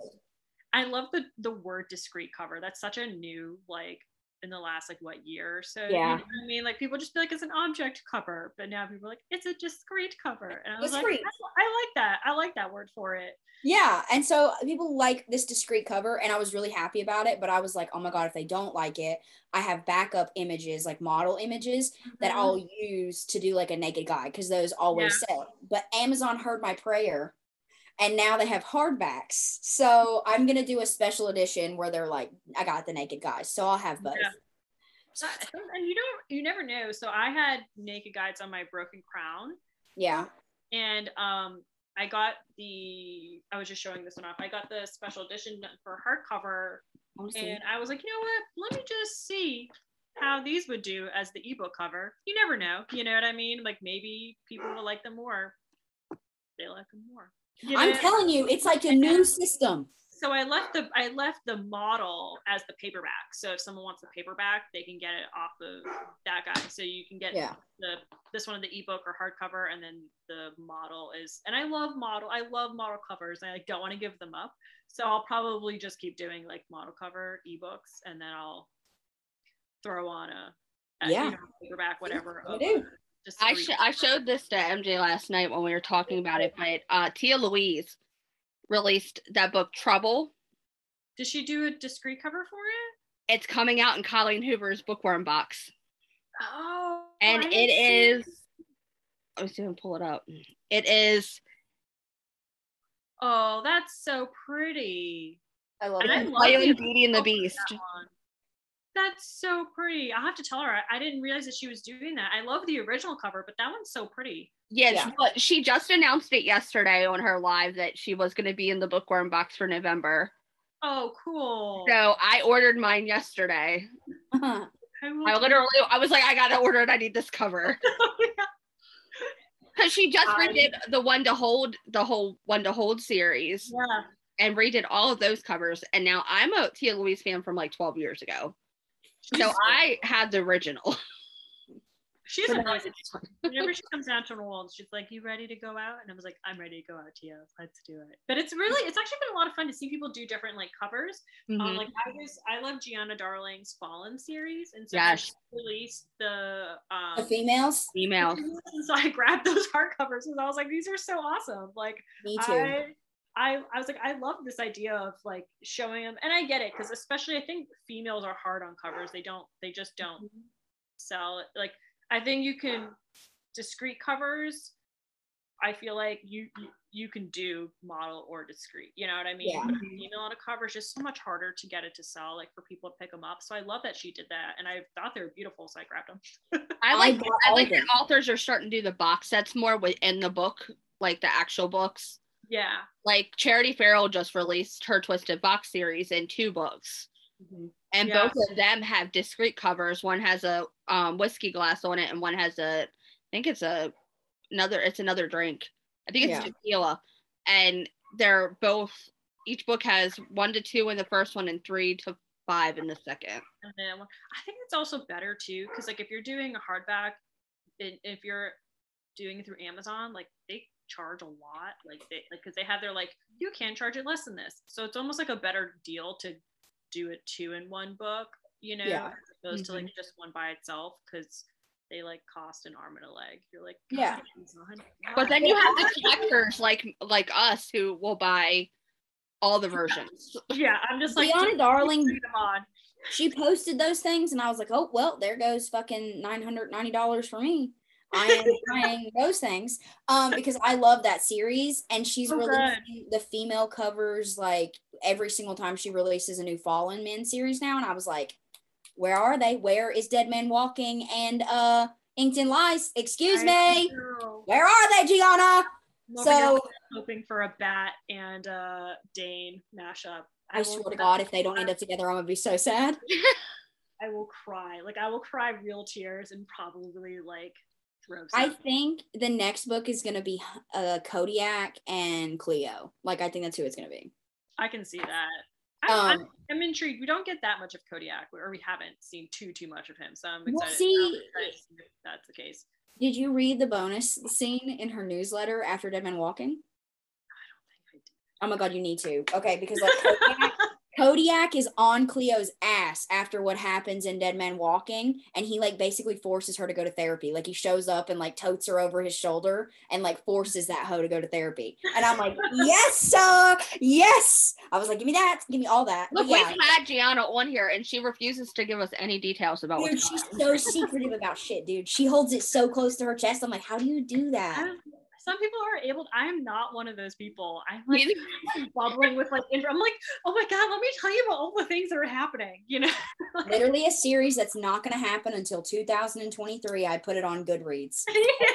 I love the the word discreet cover. That's such a new like in the last like what year or so. you Yeah. know I mean, like people just feel like it's an object cover, but now people are like it's a discreet cover, and I was Discreet. like, I, I like that. I like that word for it. Yeah. And so people like this discreet cover, and I was really happy about it. But I was like, oh my God, if they don't like it, I have backup images, like model images that Mhm. I'll use to do like a naked guy because those always sell. But Amazon heard my prayer and now they have hardbacks. So I'm going to do a special edition where they're like, I got the naked guys. So I'll have both. Yeah. So- and you don't you never know. So I had naked guides on my broken crown, Yeah. and um I got the I was just showing this one off. I got the special edition for hardcover. And I was like, you know what? Let me just see how these would do as the ebook cover. You never know. You know what I mean? Like maybe people will like them more. They like them more. I'm telling you, it's like a new system. so I left the I left the model as the paperback. So if someone wants the paperback, they can get it off of that guy. So you can get Yeah. the this one of the ebook or hardcover, and then the model is. And I love model. I love model covers. I don't want to give them up. So I'll probably just keep doing like model cover ebooks, and then I'll throw on a, a, Yeah. you know, paperback, whatever. I of do. a I discrete sh- I showed this to MJ last night when we were talking about it, but uh, Tia Louise released that book Trouble. Did she do a discrete cover for it? It's coming out in Colleen Hoover's bookworm box, Oh, and it is I it see is. Let me see if I can pull it up. It is Oh, that's so pretty. I love And I it. love Beauty and the Oh, Beast. That one. That's so pretty. I'll have to tell her. I, I didn't realize that she was doing that. I love the original cover, but that one's so pretty. Yeah, Yeah. She, but she just announced it yesterday on her live that she was going to be in the bookworm box for November. Oh, cool. So I ordered mine yesterday. I, I do- literally, I was like, I gotta order it. I need this cover because she just I- redid the one to hold, the whole one to hold series, yeah. and redid all of those covers. And now I'm a Tia Louise fan from like 12 years ago. So I had the original. She's But a. Whenever she comes down to New Orleans, she's like, "You ready to go out?" And I was like, "I'm ready to go out, Tia. Let's do it." But it's really, it's actually been a lot of fun to see people do different like covers. Um, Mhm. like I was, I love Giana Darling's Fallen series, and so Yes. she released the um, the females. Email. And so I grabbed those hardcovers and I was like, these are so awesome. Like Me too. I, I I was like, I love this idea of like showing them, and I get it because especially I think females are hard on covers. They don't, they just don't Mm-hmm. sell. Like I think you can discreet covers. I feel like you you, you can do model or discreet. You know what I mean? Yeah. But a female on a cover is just so much harder to get it to sell, like for people to pick them up. So I love that she did that, and I thought they were beautiful, so I grabbed them. I I like, bought I like of that authors are starting to do the box sets more within the book, like the actual books. Yeah. Like Charity Ferrell just released her Twisted Fox series in two books. and Yeah. both of them have discrete covers. One has a um, whiskey glass on it, and one has a, I think it's a another. It's another drink. I think it's Yeah. tequila, and they're both. Each book has one to two in the first one, and three to five in the second. And then I think it's also better too, because like if you're doing a hardback, and if you're doing it through Amazon, like charge a lot, like they like because they have their like you can charge it less than this, so it's almost like a better deal to do it two in one book, you know, Yeah. as opposed to like mm-hmm. just one by itself, because they like cost an arm and a leg. You're like, Yeah. But then you have the collectors like like us who will buy all the versions. yeah, I'm just like Giana just Darling, them on. she posted those things, and I was like, oh well, there goes fucking nine hundred ninety dollars for me. I am buying those things um because I love that series, and she's Oh, releasing the female covers like every single time she releases a new Fallen Men series now, and I was like, where are they? Where is Dead Man Walking and uh Inked in Lies? Excuse I me, know. where are they, Giana? I'm So hoping for a bat and uh Dane mashup. I will swear to God, if they don't end up together, I'm gonna be so sad. I will cry. Like I will cry real tears and probably like throw. I think the next book is gonna be uh Kodiak and Cleo. Like I think that's who it's gonna be. I can see that. I, I'm, Um, I'm intrigued. We don't get that much of Kodiak, or we haven't seen too too much of him. So I'm Well, excited. see- I'm excited to see if that's the case. Did you read the bonus scene in her newsletter after Dead Man Walking? I don't think I did. Oh my god, you need to. Okay, because like Kodiak, Kodiak is on Cleo's ass after what happens in Dead Man Walking, and he like basically forces her to go to therapy. Like he shows up and like totes her over his shoulder and like forces that hoe to go to therapy. And I'm like, yes, sir, yes. I was like, give me that, give me all that. Look, yeah, we've had Giana on here and she refuses to give us any details about dude, she's going so secretive about shit, dude. She holds it so close to her chest. I'm like, how do you do that? I'm- Some people are able. To, I am not one of those people. I'm like on. bubbling with like. intro- I'm like, oh my god, let me tell you about all the things that are happening. You know. Literally a series that's not going to happen until 2023. I put it on Goodreads.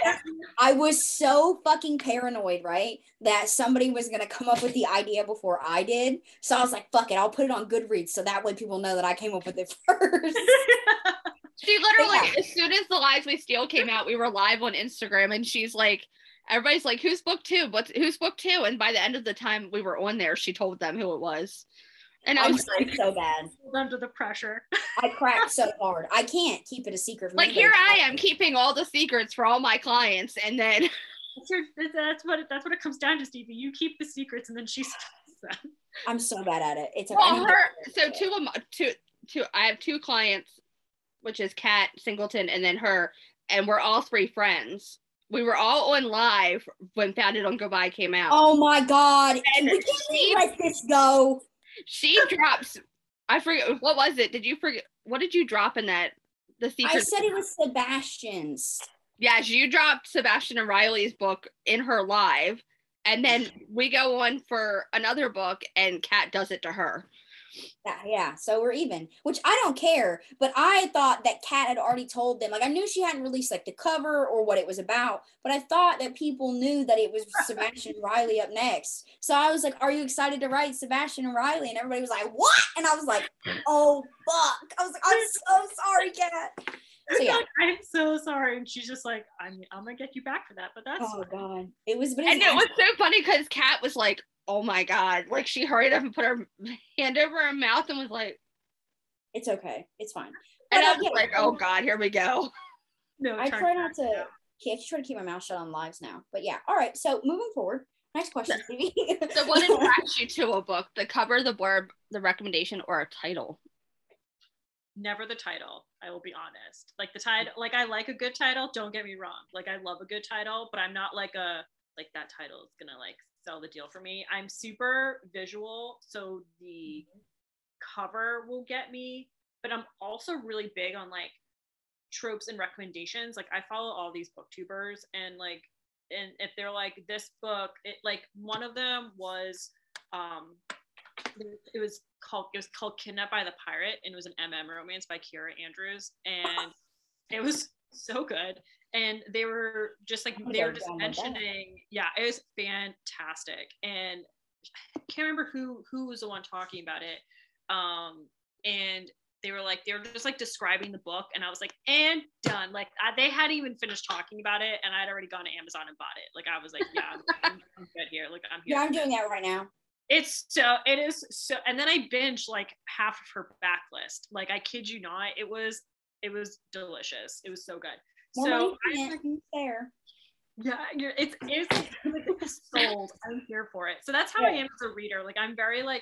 I was so fucking paranoid, right? That somebody was gonna come up with the idea before I did. So I was like, fuck it, I'll put it on Goodreads so that way people know that I came up with it first. She literally, Yeah. as soon as the lies we steal came out, we were live on Instagram, and she's like, everybody's like, "Who's book two? What's who's book two? And by the end of the time we were on there, she told them who it was, and I I'm was like, so bad. under the pressure. I cracked so hard. I can't keep it a secret. from like here I am keeping all the secrets for all my clients, and then That's, your, that's what it, that's what it comes down to, Stevie. You keep the secrets, and then she spills them. I'm so bad at it. It's okay. I well, her. So two of my two two. I have two clients, which is Kat Singleton, and then her, and we're all three friends. We were all on live when Founded on Goodbye came out. Oh my god. And we can't she- let this go. she drops i forget what was it did you forget what did you drop in that the secret I said it was Sebastian's. yes you dropped sebastian and riley's book in her live and then we go on for another book and kat does it to her Yeah, yeah, so we're even, which I don't care. But I thought that Kat had already told them. Like I knew she hadn't released like the cover or what it was about, but I thought that people knew that it was Sebastian Riley up next. So I was like, "Are you excited to write Sebastian and Riley?" And everybody was like, "What?" And I was like, "Oh fuck!" I was like, "I'm so sorry, Kat." So yeah. I'm so sorry, and she's just like, I'm I'm gonna get you back for that, but that's Oh fine. god, it was. But it and it was so funny because kat was like oh my god like she hurried up and put her hand over her mouth and was like It's okay. It's fine. and But, i uh, was yeah, like oh god here we go No, I try not to. no. Yeah, I try to keep my mouth shut on lives now. But yeah, all right. So moving forward, next question, Stevie. so what attracts you to a book the cover the blurb the recommendation or a title Never the title. I will be honest. Like the title, like I like a good title. Don't get me wrong. Like I love a good title, but I'm not like a like that title is gonna like sell the deal for me. I'm super visual, so the cover will get me. But I'm also really big on like tropes and recommendations. Like I follow all these booktubers and like and if they're like this book, it like one of them was um it was called it was called Kidnapped by the Pirate and it was an MM romance by Keira Andrews and it was so good. And they were just like they were just mentioning yeah it was fantastic. And I can't remember who who was the one talking about it. Um and they were like they were just like describing the book. And I was like and done. Like I, they hadn't even finished talking about it and I'd already gone to Amazon and bought it. Like I was like yeah I'm, I'm, I'm good here. Like I'm here yeah, I'm doing that right now. it's so it is so and then I binge like half of her backlist. Like I kid you not, it was it was delicious. It was so good. So money I, for Ant, there. yeah, you're, it's it's sold. I'm here for it. So that's how I am as a reader. Like I'm very like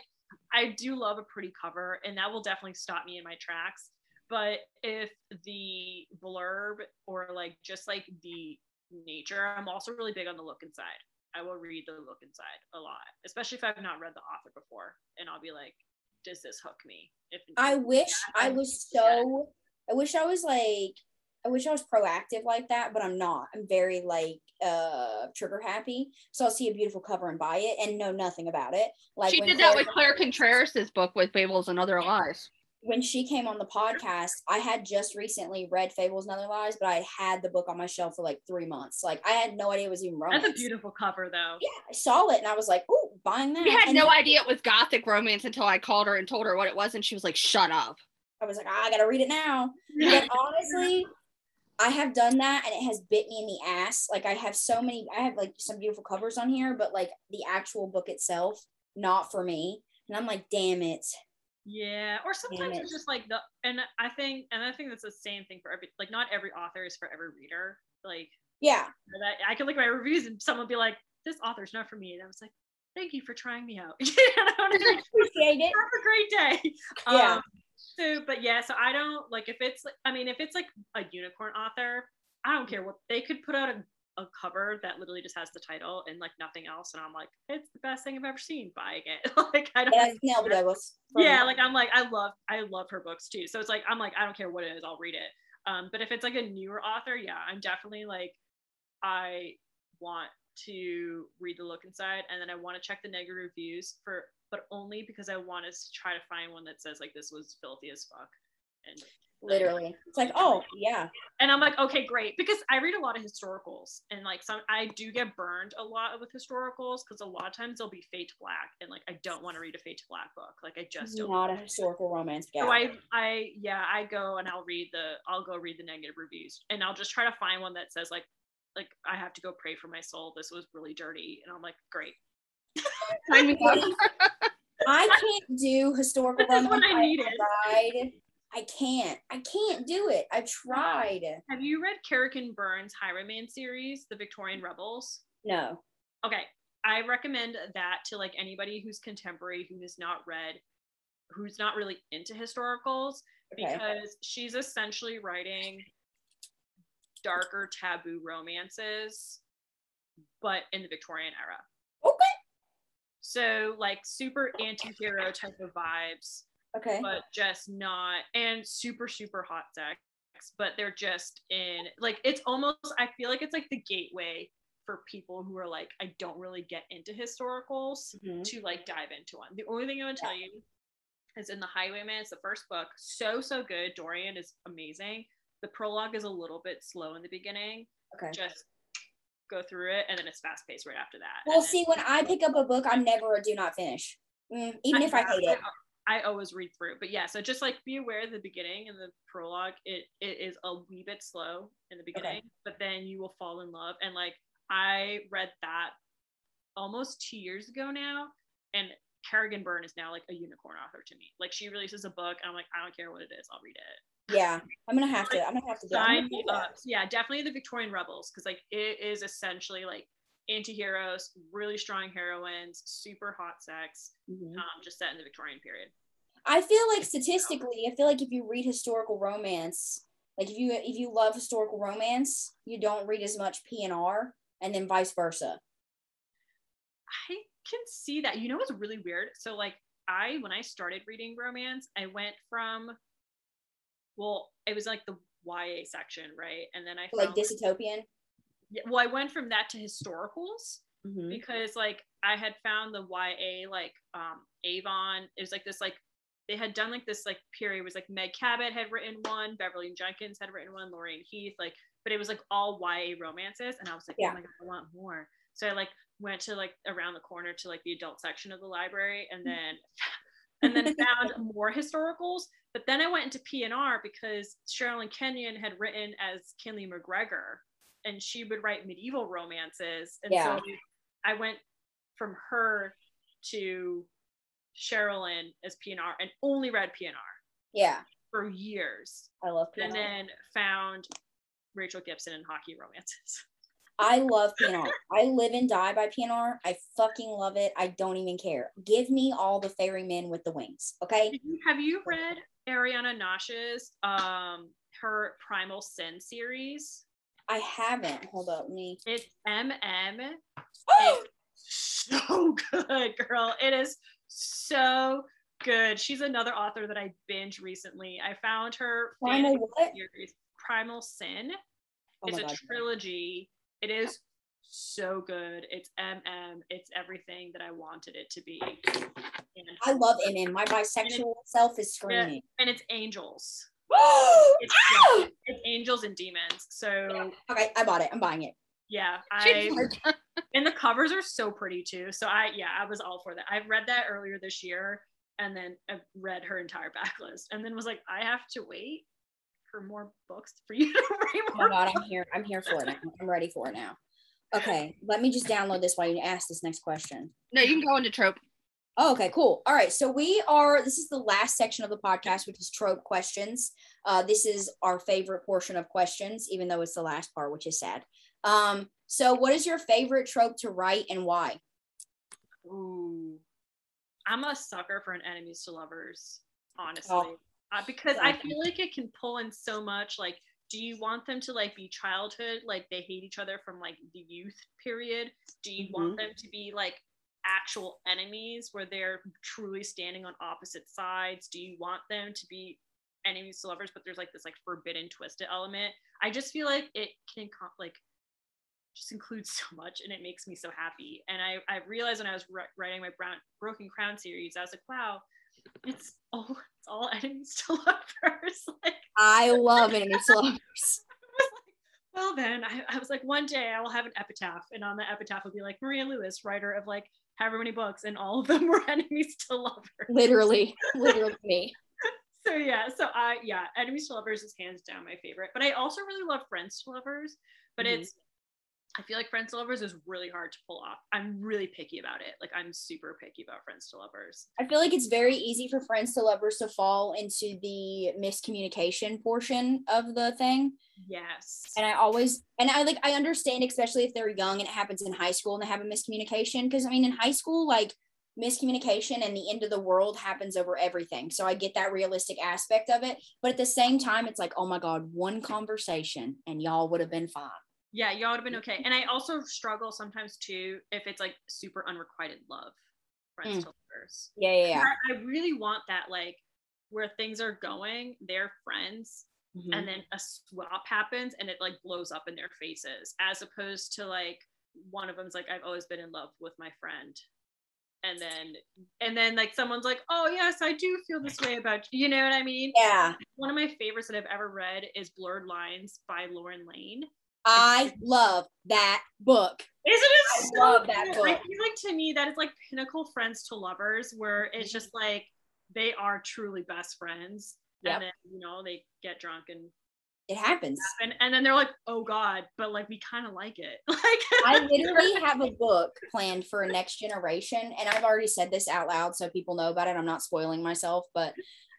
I do love a pretty cover, and that will definitely stop me in my tracks. But if the blurb or like just like the nature, I'm also really big on the look inside. I will read the look inside a lot, especially if I've not read the author before, and I'll be like, "Does this hook me?" If I wish I I'm- was so. I wish I was like. I wish I was proactive like that, but I'm not. I'm very like uh trigger happy. So I'll see a beautiful cover and buy it and know nothing about it. Like she when did that with claire contreras' book with fables and other lies when she came on the podcast, I had just recently read Fables and Other Lies, but I had the book on my shelf for like three months. Like I had no idea it was even romance. that's a beautiful cover, though. Yeah, I saw it and I was like, "Oh, buying that." we had And no then- idea it was gothic romance until i called her and told her what it was and she was like shut up I was like, ah, I gotta read it now. But honestly, I have done that and it has bit me in the ass. Like I have so many, I have like some beautiful covers on here, but like the actual book itself, not for me. And I'm like, damn it. Yeah, or sometimes it. it's just like the and I think and I think that's the same thing for every like not every author is for every reader. Like Yeah. that I can look at my reviews and someone be like, "This author's not for me," and I was like, "Thank you for trying me out." you know, and it's like, Appreciate it. have a great day. Yeah. Um, so, but yeah, so I don't like if it's, I mean, if it's like a unicorn author, I don't care what they could put out a, a cover that literally just has the title and like nothing else, and I'm like, it's the best thing I've ever seen. Buying it, like I don't. Yeah, Neil Douglas. from- yeah, like I'm like I love I love her books too. So it's like I'm like I don't care what it is, I'll read it. Um, but if it's like a newer author, yeah, I'm definitely like I want to read the look inside and then I want to check the negative reviews for but only because I want us to try to find one that says like this was filthy as fuck. And um, literally. It's like, oh yeah. and I'm like, okay, great. Because I read a lot of historicals and like some I do get burned a lot with historicals because a lot of times they'll be fade to black and like I don't want to read a fade to black book. Like I just don't Not a historical romance gal. so I, I, yeah, I go and I'll read the, I'll go read the negative reviews, and I'll just try to find one that says like, like I have to go pray for my soul. This was really dirty, and I'm like, great. Up. I can't do historical This is romance. what I needed. tried. I can't. I can't do it. I've tried. Have you read Kerrigan Byrne's Highwayman series, The Victorian Rebels? No. Okay, I recommend that to like anybody who's contemporary who has not read, who's not really into historicals, Okay. because she's essentially writing darker taboo romances, but in the Victorian era. So like super anti-hero type of vibes, Okay. but just not and super super hot sex, but they're just in like it's almost I feel like it's like the gateway for people who are like I don't really get into historicals Mhm. to like dive into one. The only thing I'm gonna tell you is in the Highwayman, it's the first book, so so good. Dorian is amazing. The prologue is a little bit slow in the beginning. Okay. Just go through it, and then it's fast paced right after that. Well, And then- see, when I pick up a book, I'm never a do not finish. Mm, even if I hate it. I always read through, but yeah. So just like be aware of the beginning and the prologue. It it is a wee bit slow in the beginning, but then you will fall in love. And like I read that almost two years ago now, and Kerrigan Byrne is now like a unicorn author to me. Like she releases a book, and I'm like, I don't care what it is, I'll read it. Yeah. I'm gonna have to. I'm gonna have to Sign me up. Yeah, definitely the Victorian Rebels, because like it is essentially like anti-heroes, really strong heroines, super hot sex, Mhm. um, just set in the Victorian period. I feel like statistically, I feel like if you read historical romance, like if you if you love historical romance, you don't read as much P and R, and then vice versa. I can see that. You know what's really weird? So like I when I started reading romance, I went from well, it was like the YA section, right? And then I Like found, dystopian. yeah, well, I went from that to historicals Mhm. because like I had found the YA like um Avon. It was like this like they had done like this like period it was like Meg Cabot had written one, Beverly Jenkins had written one, Lorraine Heath, like, but it was like all YA romances, and I was like, Yeah. oh my god, I want more. So I like went to like around the corner to like the adult section of the library, and then and then found more historicals. But then I went into P&R because Sherilyn Kenyon had written as Kinley McGregor, and she would write medieval romances, and Yeah. so I went from her to Sherilyn as P&R and only read P&R Yeah, for years, I love PR. and PNR. then found Rachel Gibson and hockey romances. I love PNR. I live and die by PNR. I fucking love it. I don't even care. Give me all the fairy men with the wings. Okay. Have you read Ariana Nash's um her Primal Sin series? I haven't. Hold up, me. It's MM. Oh, so good, girl. It is so good. She's another author that I binge recently. I found her Primal Primal Sin. Oh it's a God. trilogy. It is so good. It's MM. It's everything that I wanted it to be. And, I love MM. My bisexual self is screaming. and it's angels. It's, it's angels and demons. So okay, I bought it. I'm buying it. yeah, I and the covers are so pretty too. So I yeah, I was all for that. I've read that earlier this year and then I read her entire backlist and then was like, I have to wait for more books for you to read Oh more. my god, I'm here. I'm here for it. I'm ready for it now. Okay, let me just download this while you ask this next question. No, you can go into trope. Oh, okay, cool. All right, so we are. This is the last section of the podcast, which is trope questions. Uh, this is our favorite portion of questions, even though it's the last part, which is sad. Um, so, what is your favorite trope to write and why? Ooh. I'm a sucker for an enemies to lovers, honestly. Oh. Uh, because I feel like it can pull in so much. Like, do you want them to like be childhood, like they hate each other from like the youth period? Do you want them to be like actual enemies where they're truly standing on opposite sides? Do you want them to be enemies to lovers, but there's like this like forbidden twisted element? I just feel like it can like just includes so much and it makes me so happy. And I, I realized when I was ri- writing my Brown, Broken Crown series, I was like, wow, it's all it's all enemies to lovers. like, I love enemies to lovers. well then, I, I was like, one day I will have an epitaph, and on the epitaph will be like Maria Luis, writer of like however many books, and all of them were enemies to lovers. Literally, literally me. So yeah, so I yeah, enemies to lovers is hands down my favorite. But I also really love friends to lovers. But Mhm. it's I feel like friends to lovers is really hard to pull off. I'm really picky about it. Like I'm super picky about friends to lovers. I feel like it's very easy for friends to lovers to fall into the miscommunication portion of the thing. Yes. And I always and I like I understand, especially if they're young and it happens in high school and they have a miscommunication. Because I mean, in high school, like miscommunication and the end of the world happens over everything. So I get that realistic aspect of it. But at the same time, it's like, oh my God, one conversation and y'all would have been fine. Yeah, y'all would have been okay. And I also struggle sometimes too if it's like super unrequited love, friends Mm. to lovers. Yeah, yeah, yeah. I, I really want that like where things are going, they're friends, Mhm. and then a swap happens and it like blows up in their faces, as opposed to like one of them's like, I've always been in love with my friend. And then and then like someone's like, Oh yes, I do feel this way about you. You know what I mean? yeah. One of my favorites that I've ever read is Blurred Lines by Lauren Layne. I love that book. Isn't it I so love that good? book. I feel like to me that is like pinnacle friends to lovers, where it's Mm-hmm. just like they are truly best friends, Yep. and then you know they get drunk and It happens. and, and then they're like, oh god, but like we kind of like it. Like I literally have a book planned for a next generation, and I've already said this out loud so people know about it. I'm not spoiling myself, but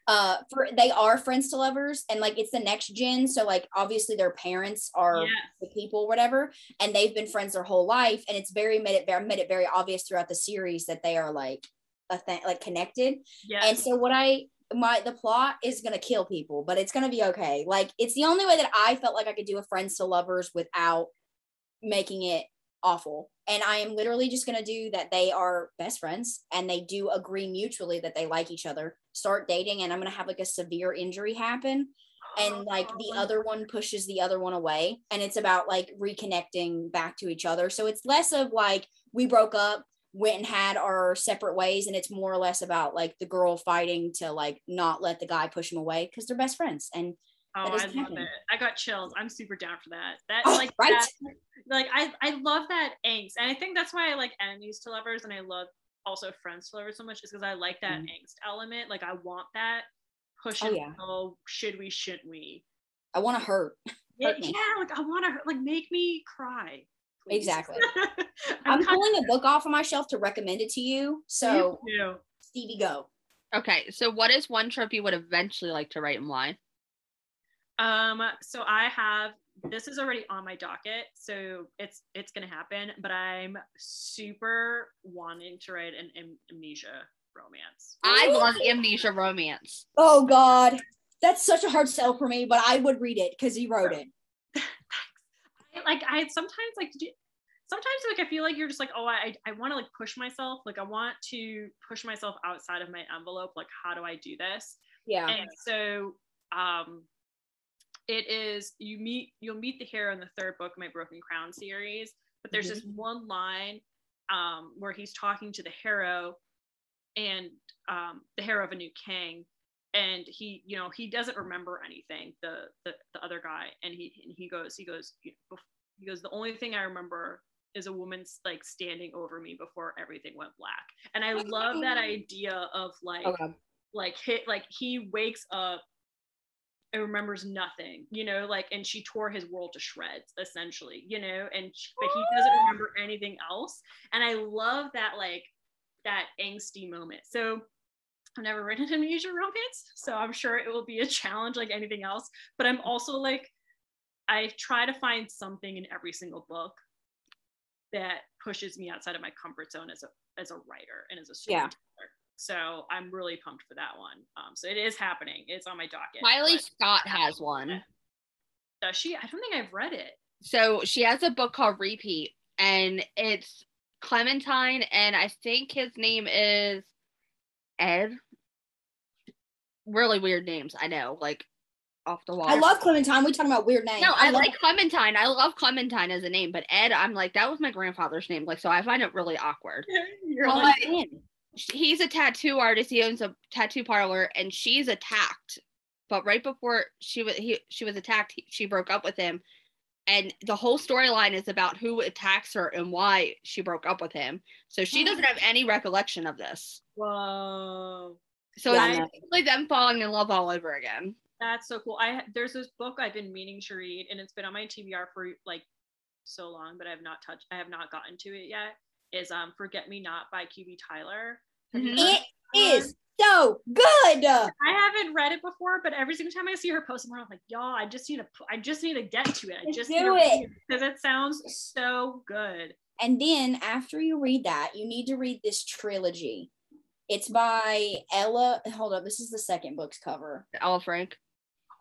uh for they are friends to lovers and like it's the next gen so like obviously their parents are Yes. the people whatever and they've been friends their whole life and it's very made it very made it very obvious throughout the series that they are like a thing like connected yes. and so what I my the plot is gonna kill people, but it's gonna be okay. Like it's the only way that I felt like I could do a friends to lovers without making it awful. And I am literally just gonna do that they are best friends and they do agree mutually that they like each other, start dating, and I'm gonna have like a severe injury happen. And like the other one pushes the other one away. And it's about like reconnecting back to each other. So it's less of like we broke up, went and had our separate ways and it's more or less about like the girl fighting to like not let the guy push him away because they're best friends and Oh, I love happen. it. I got chills. I'm super down for that. That Oh, like right? that, like I I love that angst, and I think that's why I like enemies to lovers, and I love also friends to lovers so much, is because I like that Mhm. angst element. Like I want that push Oh, and yeah. pull. Should we? Shouldn't we? i want to hurt Yeah, Hurt me. yeah, like I want to like make me cry. please. Exactly. I'm, i'm kind pulling a book off of my shelf to recommend it to you so you stevie go Okay, so what is one trope you would eventually like to write and why? Um, so I have this is already on my docket, so it's it's gonna happen. But I'm super wanting to write an am- amnesia romance. I love amnesia romance. oh god that's such a hard sell for me but i would read it because he wrote it like I sometimes like do- sometimes like I feel like you're just like oh I I want to like push myself like I want to push myself outside of my envelope like how do I do this yeah and so um it is you meet you'll meet the hero in the third book of my broken crown series but there's this one line um where he's talking to the hero and um the hero of a new king and he you know he doesn't remember anything the the, the other guy and he and he goes he goes he goes the only thing i remember is a woman like standing over me before everything went black. And I love that idea of like like hit like he wakes up and remembers nothing, you know, like and she tore his world to shreds essentially, you know, and but he doesn't remember anything else. And I love that like that angsty moment. So I've never written an amnesia romance, so I'm sure it will be a challenge like anything else. But I'm also like, I try to find something in every single book that pushes me outside of my comfort zone as a as a writer and as a Yeah. storyteller. So I'm really pumped for that one. Um, so it is happening. It's on my docket. Kylie Scott has one. Does she? I don't think I've read it. So she has a book called Repeat, and it's Clementine, and I think his name is Ed. Really weird names, I know, like off the wall. I love Clementine. We talking about weird names. No, I, love- like Clementine. I love Clementine as a name, but Ed, I'm like that was my grandfather's name, like so I find it really awkward. You're Well, like, I- He's a tattoo artist. He owns a tattoo parlor, and she's attacked. But right before she was he she was attacked, he, she broke up with him, and the whole storyline is about who attacks her and why she broke up with him. So she doesn't have any recollection of this. whoa. So Yeah, it's know. basically them falling in love all over again. That's so cool. I there's this book I've been meaning to read, and it's been on my TBR for like so long, but I've not touched. I have not gotten to it yet. Is um Forget Me Not by QB Tyler. Have you Mhm. read it that one? is so good. I haven't read it before, but every single time I see her post somewhere, I'm like, y'all, I just need to, I just need to get to it. I just do need to it. because it sounds so good. And then after you read that, you need to read this trilogy. It's by Ella. Hold up, this is the second book's cover. Ella Frank.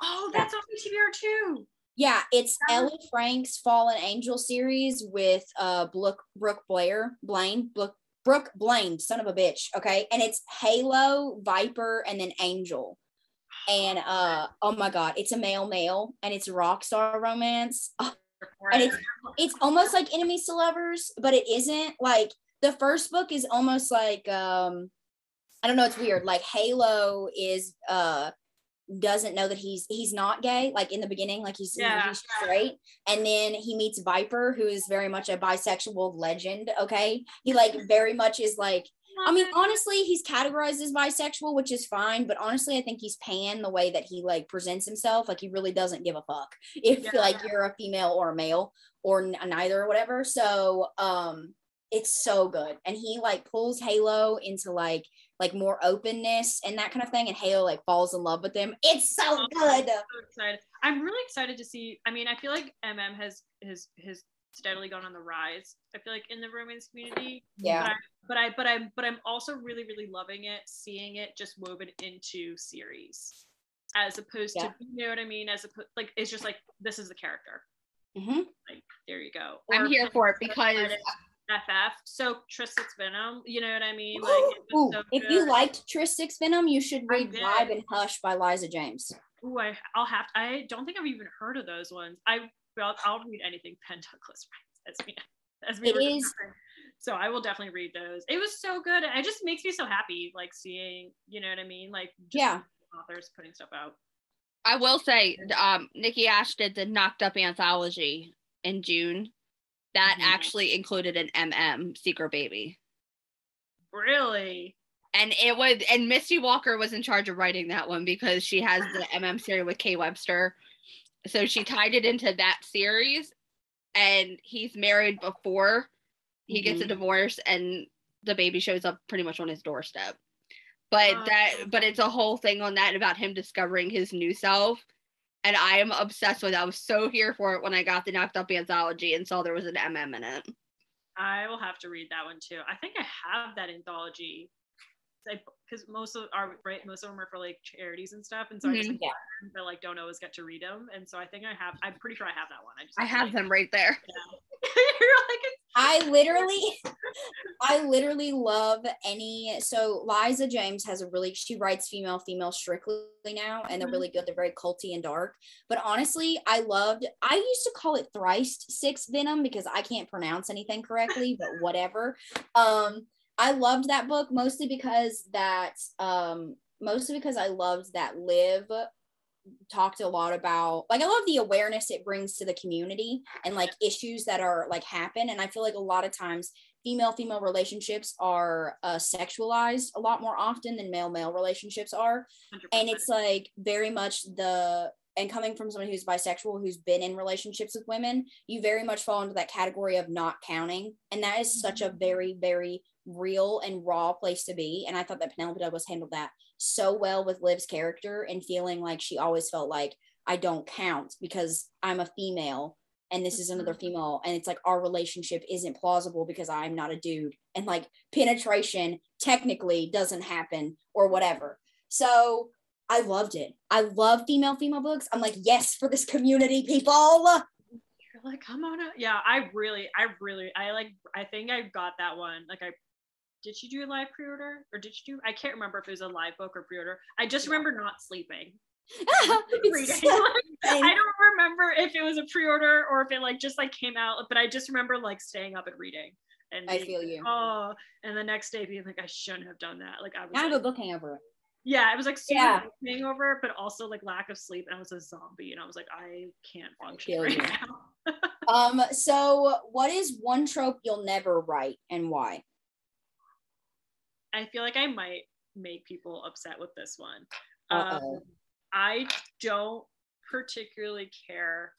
Oh, that's on my TBR too. Yeah, it's That Ella Frank's Fallen Angel series with uh Brooke Brooke Blair Blaine Brooke Brooke Blaine, son of a bitch. Okay, and it's Halo, Viper, and then Angel. And uh oh my god, it's a male male and it's rock star romance. And it's it's almost like enemies to lovers, but it isn't. Like the first book is almost like um I don't know, it's weird. Like Halo is uh doesn't know that he's he's not gay like in the beginning like he's, Yeah. he's straight. And then he meets viper who is very much a bisexual legend okay? He like very much is like i mean honestly he's categorized as bisexual which is fine but honestly i think he's pan the way that he like presents himself. Like he really doesn't give a fuck if Yeah. like you're a female or a male or n- neither or whatever. So um it's so good. And he like pulls halo into like like more openness and that kind of thing and halo like falls in love with them. it's so Oh, good so excited. I'm really excited to see. I mean, I feel like MM has has has steadily gone on the rise. I feel like in the romance community. yeah But I but I but I'm but I'm also really really loving it, seeing it just woven into series, as opposed Yeah. to you know what I mean. As opposed like it's just like this is the character. Mm-hmm. Like there you go. I'm here for it because FF. So Tryst Six Venom. You know what I mean? Like Ooh, it was so if you liked Tryst Six Venom, you should read. Vibe and Hush by Liza James. Ooh, I, I'll have. I don't think I've even heard of those ones. I, I'll, I'll read anything Penn Douglas writes as me, as we It were is- So I will definitely read those. It was so good. It just makes me so happy, like seeing, you know what I mean, like Yeah. authors putting stuff out. I will say, um, Nikki Ash did the Knocked Up anthology in June. That Mhm. actually included an MM Secret Baby, Really? and it was and Misty Walker was in charge of writing that one because she has the MM series with Kay Webster, so she tied it into that series. And he's married before he gets a Mhm. divorce, and the baby shows up pretty much on his doorstep. But Oh. that, but it's a whole thing on that about him discovering his new self and I am obsessed with it. I was so here for it when I got the Knocked Up anthology and saw there was an MM in it. I will have to read that one too. I think I have that anthology. Because most of our right, most of them are for like charities and stuff, and so I just like, Yeah. them, but like don't always get to read them, and so I think I have. I'm pretty sure I have that one. I just I have them right there. You're like, I literally, I literally love any. So Liza James has a really, she writes female, female strictly now, and they're Mhm. really good. They're very culty and dark. But honestly, I loved. I used to call it thrice six venom because I can't pronounce anything correctly, but whatever. Um, I loved that book mostly because that, um, mostly because I loved that Liv talked a lot about like I love the awareness it brings to the community and like issues that are like happen. And I feel like a lot of times female female relationships are uh, sexualized a lot more often than male male relationships are. 100%. And it's like very much the and coming from someone who's bisexual who's been in relationships with women, you very much fall into that category of not counting. And that is such a very, very real and raw place to be. And I thought that Penelope Douglas handled that so well with Liv's character and feeling like she always felt like I don't count because I'm a female and this is mm-hmm. another female and it's like our relationship isn't plausible because I'm not a dude and like penetration technically doesn't happen or whatever. So I loved it. I love female female books. I'm like, yes, for this community, people. You're like, come on out. Yeah, I really, I really, I like, I think I got that one. Like, I did she do a live pre-order or did she do? I can't remember if it was a live book or pre-order. I just remember not sleeping. Reading. I don't remember if it was a pre-order or if it like just like came out, but I just remember like staying up and reading. And I being feel you. Oh, and the next day being like, I shouldn't have done that. Like I was I have like, a book hangover. yeah, it was like super Yeah. hangover, but also like lack of sleep, and I was a zombie, and I was like, I can't function feel right you. now. Um, so what is one trope you'll never write and why? I feel like I might make people upset with this one. Um, I don't particularly care.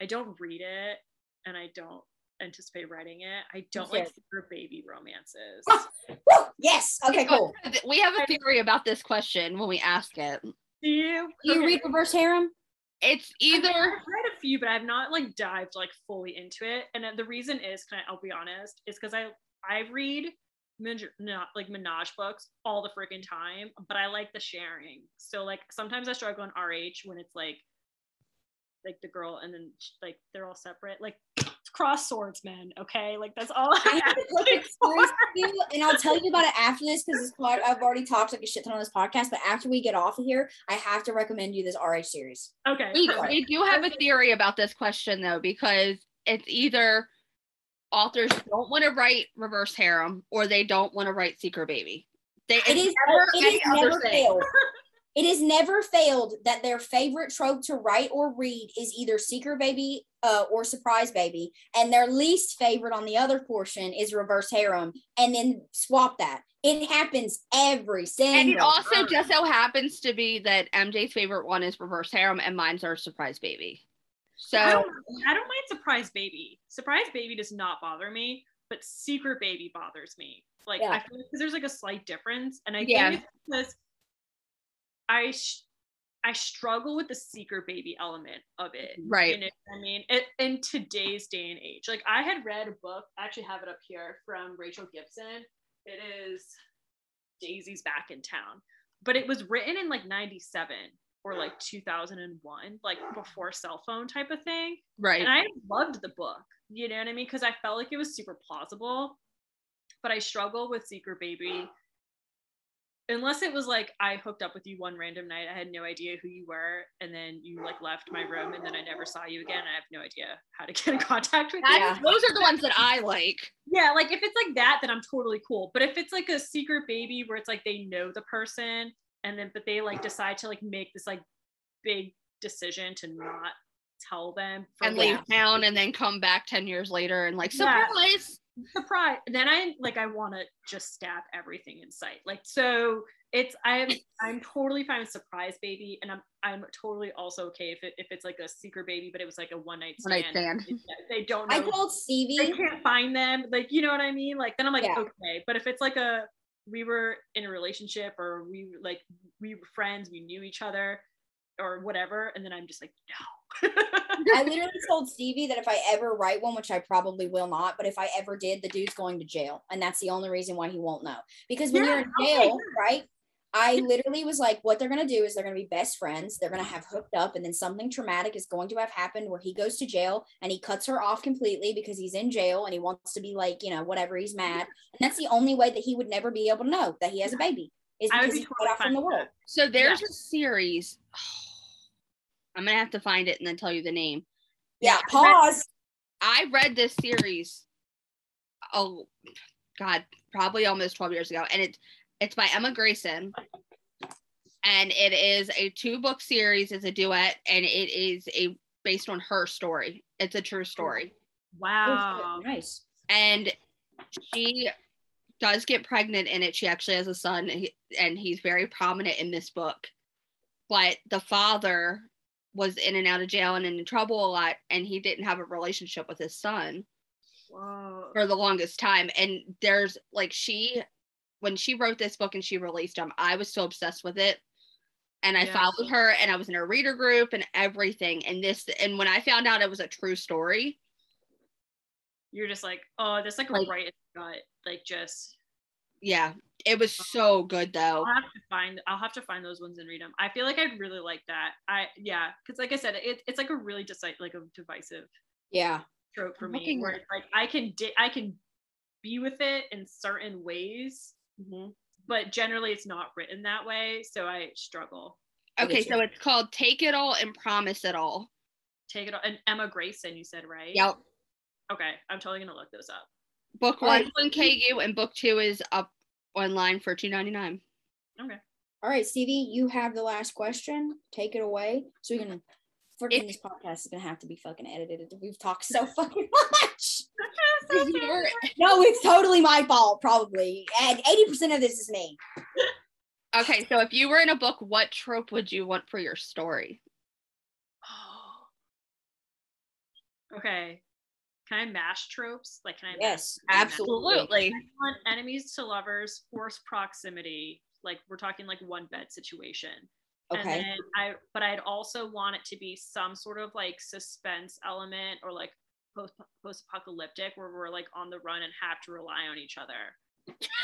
I don't read it, and I don't anticipate writing it. I don't like Okay. secret baby romances. Woo! Yes. Okay, cool. We have a theory about this question when we ask it. Do you? Do you Okay. read reverse harem? It's either I've read a few, but I've not like dived like fully into it. And the reason is, can I, I'll be honest, is because I I read men- not like menage books all the freaking time, but I like the sharing. So like sometimes I struggle in RH when it's like like the girl and then like they're all separate, like cross swords, swordsmen. Okay, like that's all. I I have a quick actually experience you, and I'll tell you about it after this because this pod, I've already talked like a shit ton on this podcast. But after we get off of here, I have to recommend you this RH series. okay. we, we do have a theory about this question though because it's either authors don't want to write reverse harem or they don't want to write secret baby. They It is never it other never failed. It has never failed that their favorite trope to write or read is either secret baby uh, or surprise baby, and their least favorite on the other portion is reverse harem, and then swap that. It happens every single. And it also time. just so happens to be that MJ's favorite one is reverse harem and mine's are surprise baby. So I don't, I don't mind surprise baby. Surprise baby does not bother me, but secret baby bothers me. Like Yeah. I feel because there's like a slight difference, and I Yeah. think it's because I sh- I struggle with the secret baby element of it. Right. You know I mean, it, in today's day and age, like I had read a book. I actually have it up here from Rachel Gibson. It is Daisy's Back in Town, but it was written in like '97 or like 2001, like before cell phone type of thing. right. And I loved the book, you know what I mean? Because I felt like it was super plausible. But I struggle with Secret Baby. Unless it was like I hooked up with you one random night, I had no idea who you were, and then you like left my room, and then I never saw you again. I have no idea how to get in contact with you. That- Those are the ones that I like. Yeah, like if it's like that, then I'm totally cool. But if it's like a secret baby where it's like they know the person, and then but they like decide to like make this like big decision to not tell them for And whatever leave town and then come back 10 years later and like Yeah. surprise. surprise then i like i want to just stab everything in sight like so it's i'm i'm totally fine with surprise baby and i'm i'm totally also okay if, it, if it's like a secret baby but it was like a one night One night stand, stand. Uh, they don't I know told they Stevie. can't find them like you know what i mean like then i'm like Yeah. okay but if it's like a we were in a relationship or we like we were friends we knew each other or whatever and then i'm just like no I literally told Stevie that if I ever write one, which I probably will not, but if I ever did, the dude's going to jail. And that's the only reason why he won't know. Because when Yeah, you're in okay, jail, right? I literally was like, what they're going to do is they're going to be best friends. They're going to have hooked up, and then something traumatic is going to have happened where he goes to jail and he cuts her off completely because he's in jail and he wants to be like, you know, whatever, he's mad. And that's the only way that he would never be able to know that he has a baby is because be he's cut off from the world. So there's a series. I'm gonna have to find it and then tell you the name. Yeah, I read- pause. I read this series. Oh God, probably almost 12 years ago, and it's it's by Emma Grayson, and it is a two book series. It's a duet, and it is a based on her story. It's a true story, Wow. Oh, nice. and she does get pregnant in it. She actually has a son, and and he's very prominent in this book. But the father was in and out of jail and in trouble a lot, and he didn't have a relationship with his son. Whoa. for the longest time. And there's like she, when she wrote this book and she released them, I was so obsessed with it. And I Yeah. followed her and I was in her reader group and everything. And this, and when I found out it was a true story, You're just like, oh, this like, Like- right in the gut. Like just yeah, it was so good though. I'll have to find I'll have to find those ones and read them. I feel like I'd really like that. I yeah, because like I said, it, it's like a really just like a divisive Yeah. trope for I'm me where it's like I can di- I can be with it in certain ways, Mhm. but generally it's not written that way, so I struggle. Okay, so it's called Take It All and Promise It All. Take it all. And Emma Grayson, you said right? Yep. Okay, I'm totally gonna look those up. Book one is on KU and book two is up online for two ninety nine. Okay. All right, Stevie, you have the last question. Take it away. So we can freaking this podcast is gonna have to be fucking edited. We've talked so fucking much. No, it's totally my fault, probably. And 80% of this is me. Okay, so if you were in a book, what trope would you want for your story? Oh. Okay. Can I mash tropes? Like, can I? Yes, them? Absolutely. I want enemies to lovers, forced proximity. Like we're talking like one bed situation. And Okay. then I, but I'd also want it to be some sort of like suspense element or like post post apocalyptic where we're like on the run and have to rely on each other.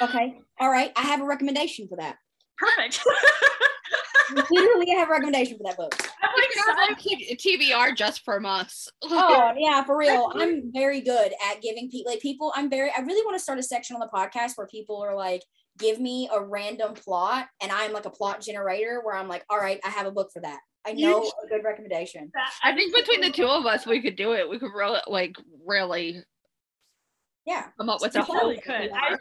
Okay. All right. I have a recommendation for that. Perfect. Literally, I have a recommendation for that book. I'm You like, can so- TBR just from us. Oh yeah, for real. I'm very good at giving people like people. I'm very. I really want to start a section on the podcast where people are like, give me a random plot, and I'm like a plot generator where I'm like, all right, I have a book for that. I know a good recommendation. I think between the two of us, we could do it. We could really, like, really Yeah. come up with a whole. could. I,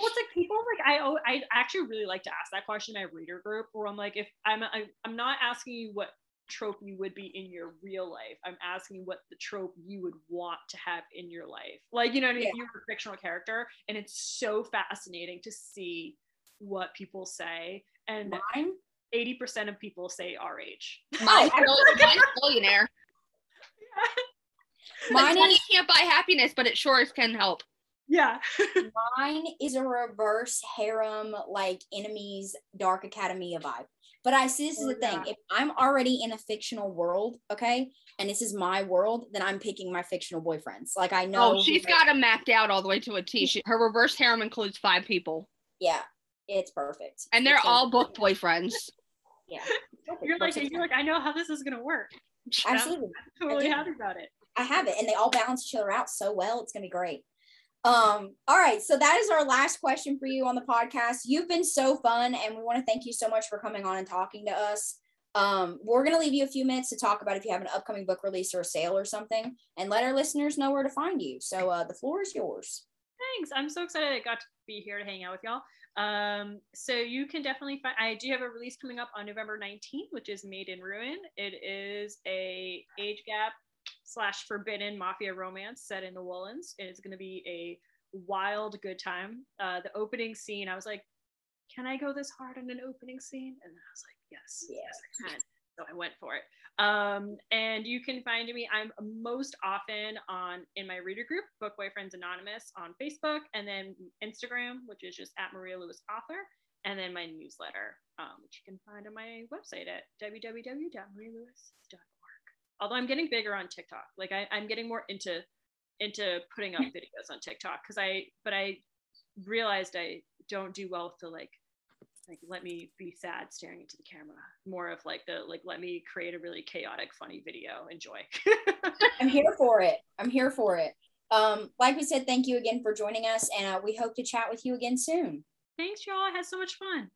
well, it's like people like I I actually really like to ask that question in my reader group where I'm like, if I'm I, I'm not asking you what trope you would be in your real life. I'm asking what the trope you would want to have in your life. Like, you know what I mean? Yeah. You're a fictional character, and it's so fascinating to see what people say. And Mine. 80% of people say RH. Oh, mine's, bill- mine's billionaire. Mine money can't buy happiness, but it sure as can help. Yeah. mine is a reverse harem like enemies dark academia vibe. But I see this is Oh, the thing. If I'm already in a fictional world, okay, and this is my world, then I'm picking my fictional boyfriends. Like I oh, know Oh, she's who- got them mapped out all the way to a T. She, her reverse harem includes five people, yeah, it's perfect. and they're It's all perfect. book boyfriends. yeah. You're like, you're like, I know how this is gonna work. Absolutely. I'm Absolutely. totally happy about it. I have it, and they all balance each other out so well. It's gonna be great. Um, all right, so that is our last question for you on the podcast. You've been so fun, and we want to thank you so much for coming on and talking to us. Um, we're gonna leave you a few minutes to talk about if you have an upcoming book release or a sale or something, and let our listeners know where to find you. So uh, the floor is yours. Thanks. I'm so excited I got to be here to hang out with y'all. Um, so you can definitely find I do have a release coming up on November 19th, which is Made in Ruin. It is a age gap slash forbidden mafia romance set in the Woolens. It's gonna be a wild good time. Uh, the opening scene, I was like, can I go this hard on an opening scene? And I was like, yes, Yeah. yes, I can. So I went for it. Um, and you can find me. I'm most often on in my reader group, Book Boyfriends Anonymous, on Facebook, and then Instagram, which is just at Maria Luis Author, and then my newsletter, um, which you can find on my website at www.marialuis.org. Although I'm getting bigger on TikTok, like I, I'm getting more into into putting up videos on TikTok because I, but I realized I don't do well with the like like let me be sad staring into the camera more of like the like let me create a really chaotic funny video enjoy I'm here for it. I'm here for it. Um, like we said, thank you again for joining us, and uh, we hope to chat with you again soon. thanks y'all i had so much fun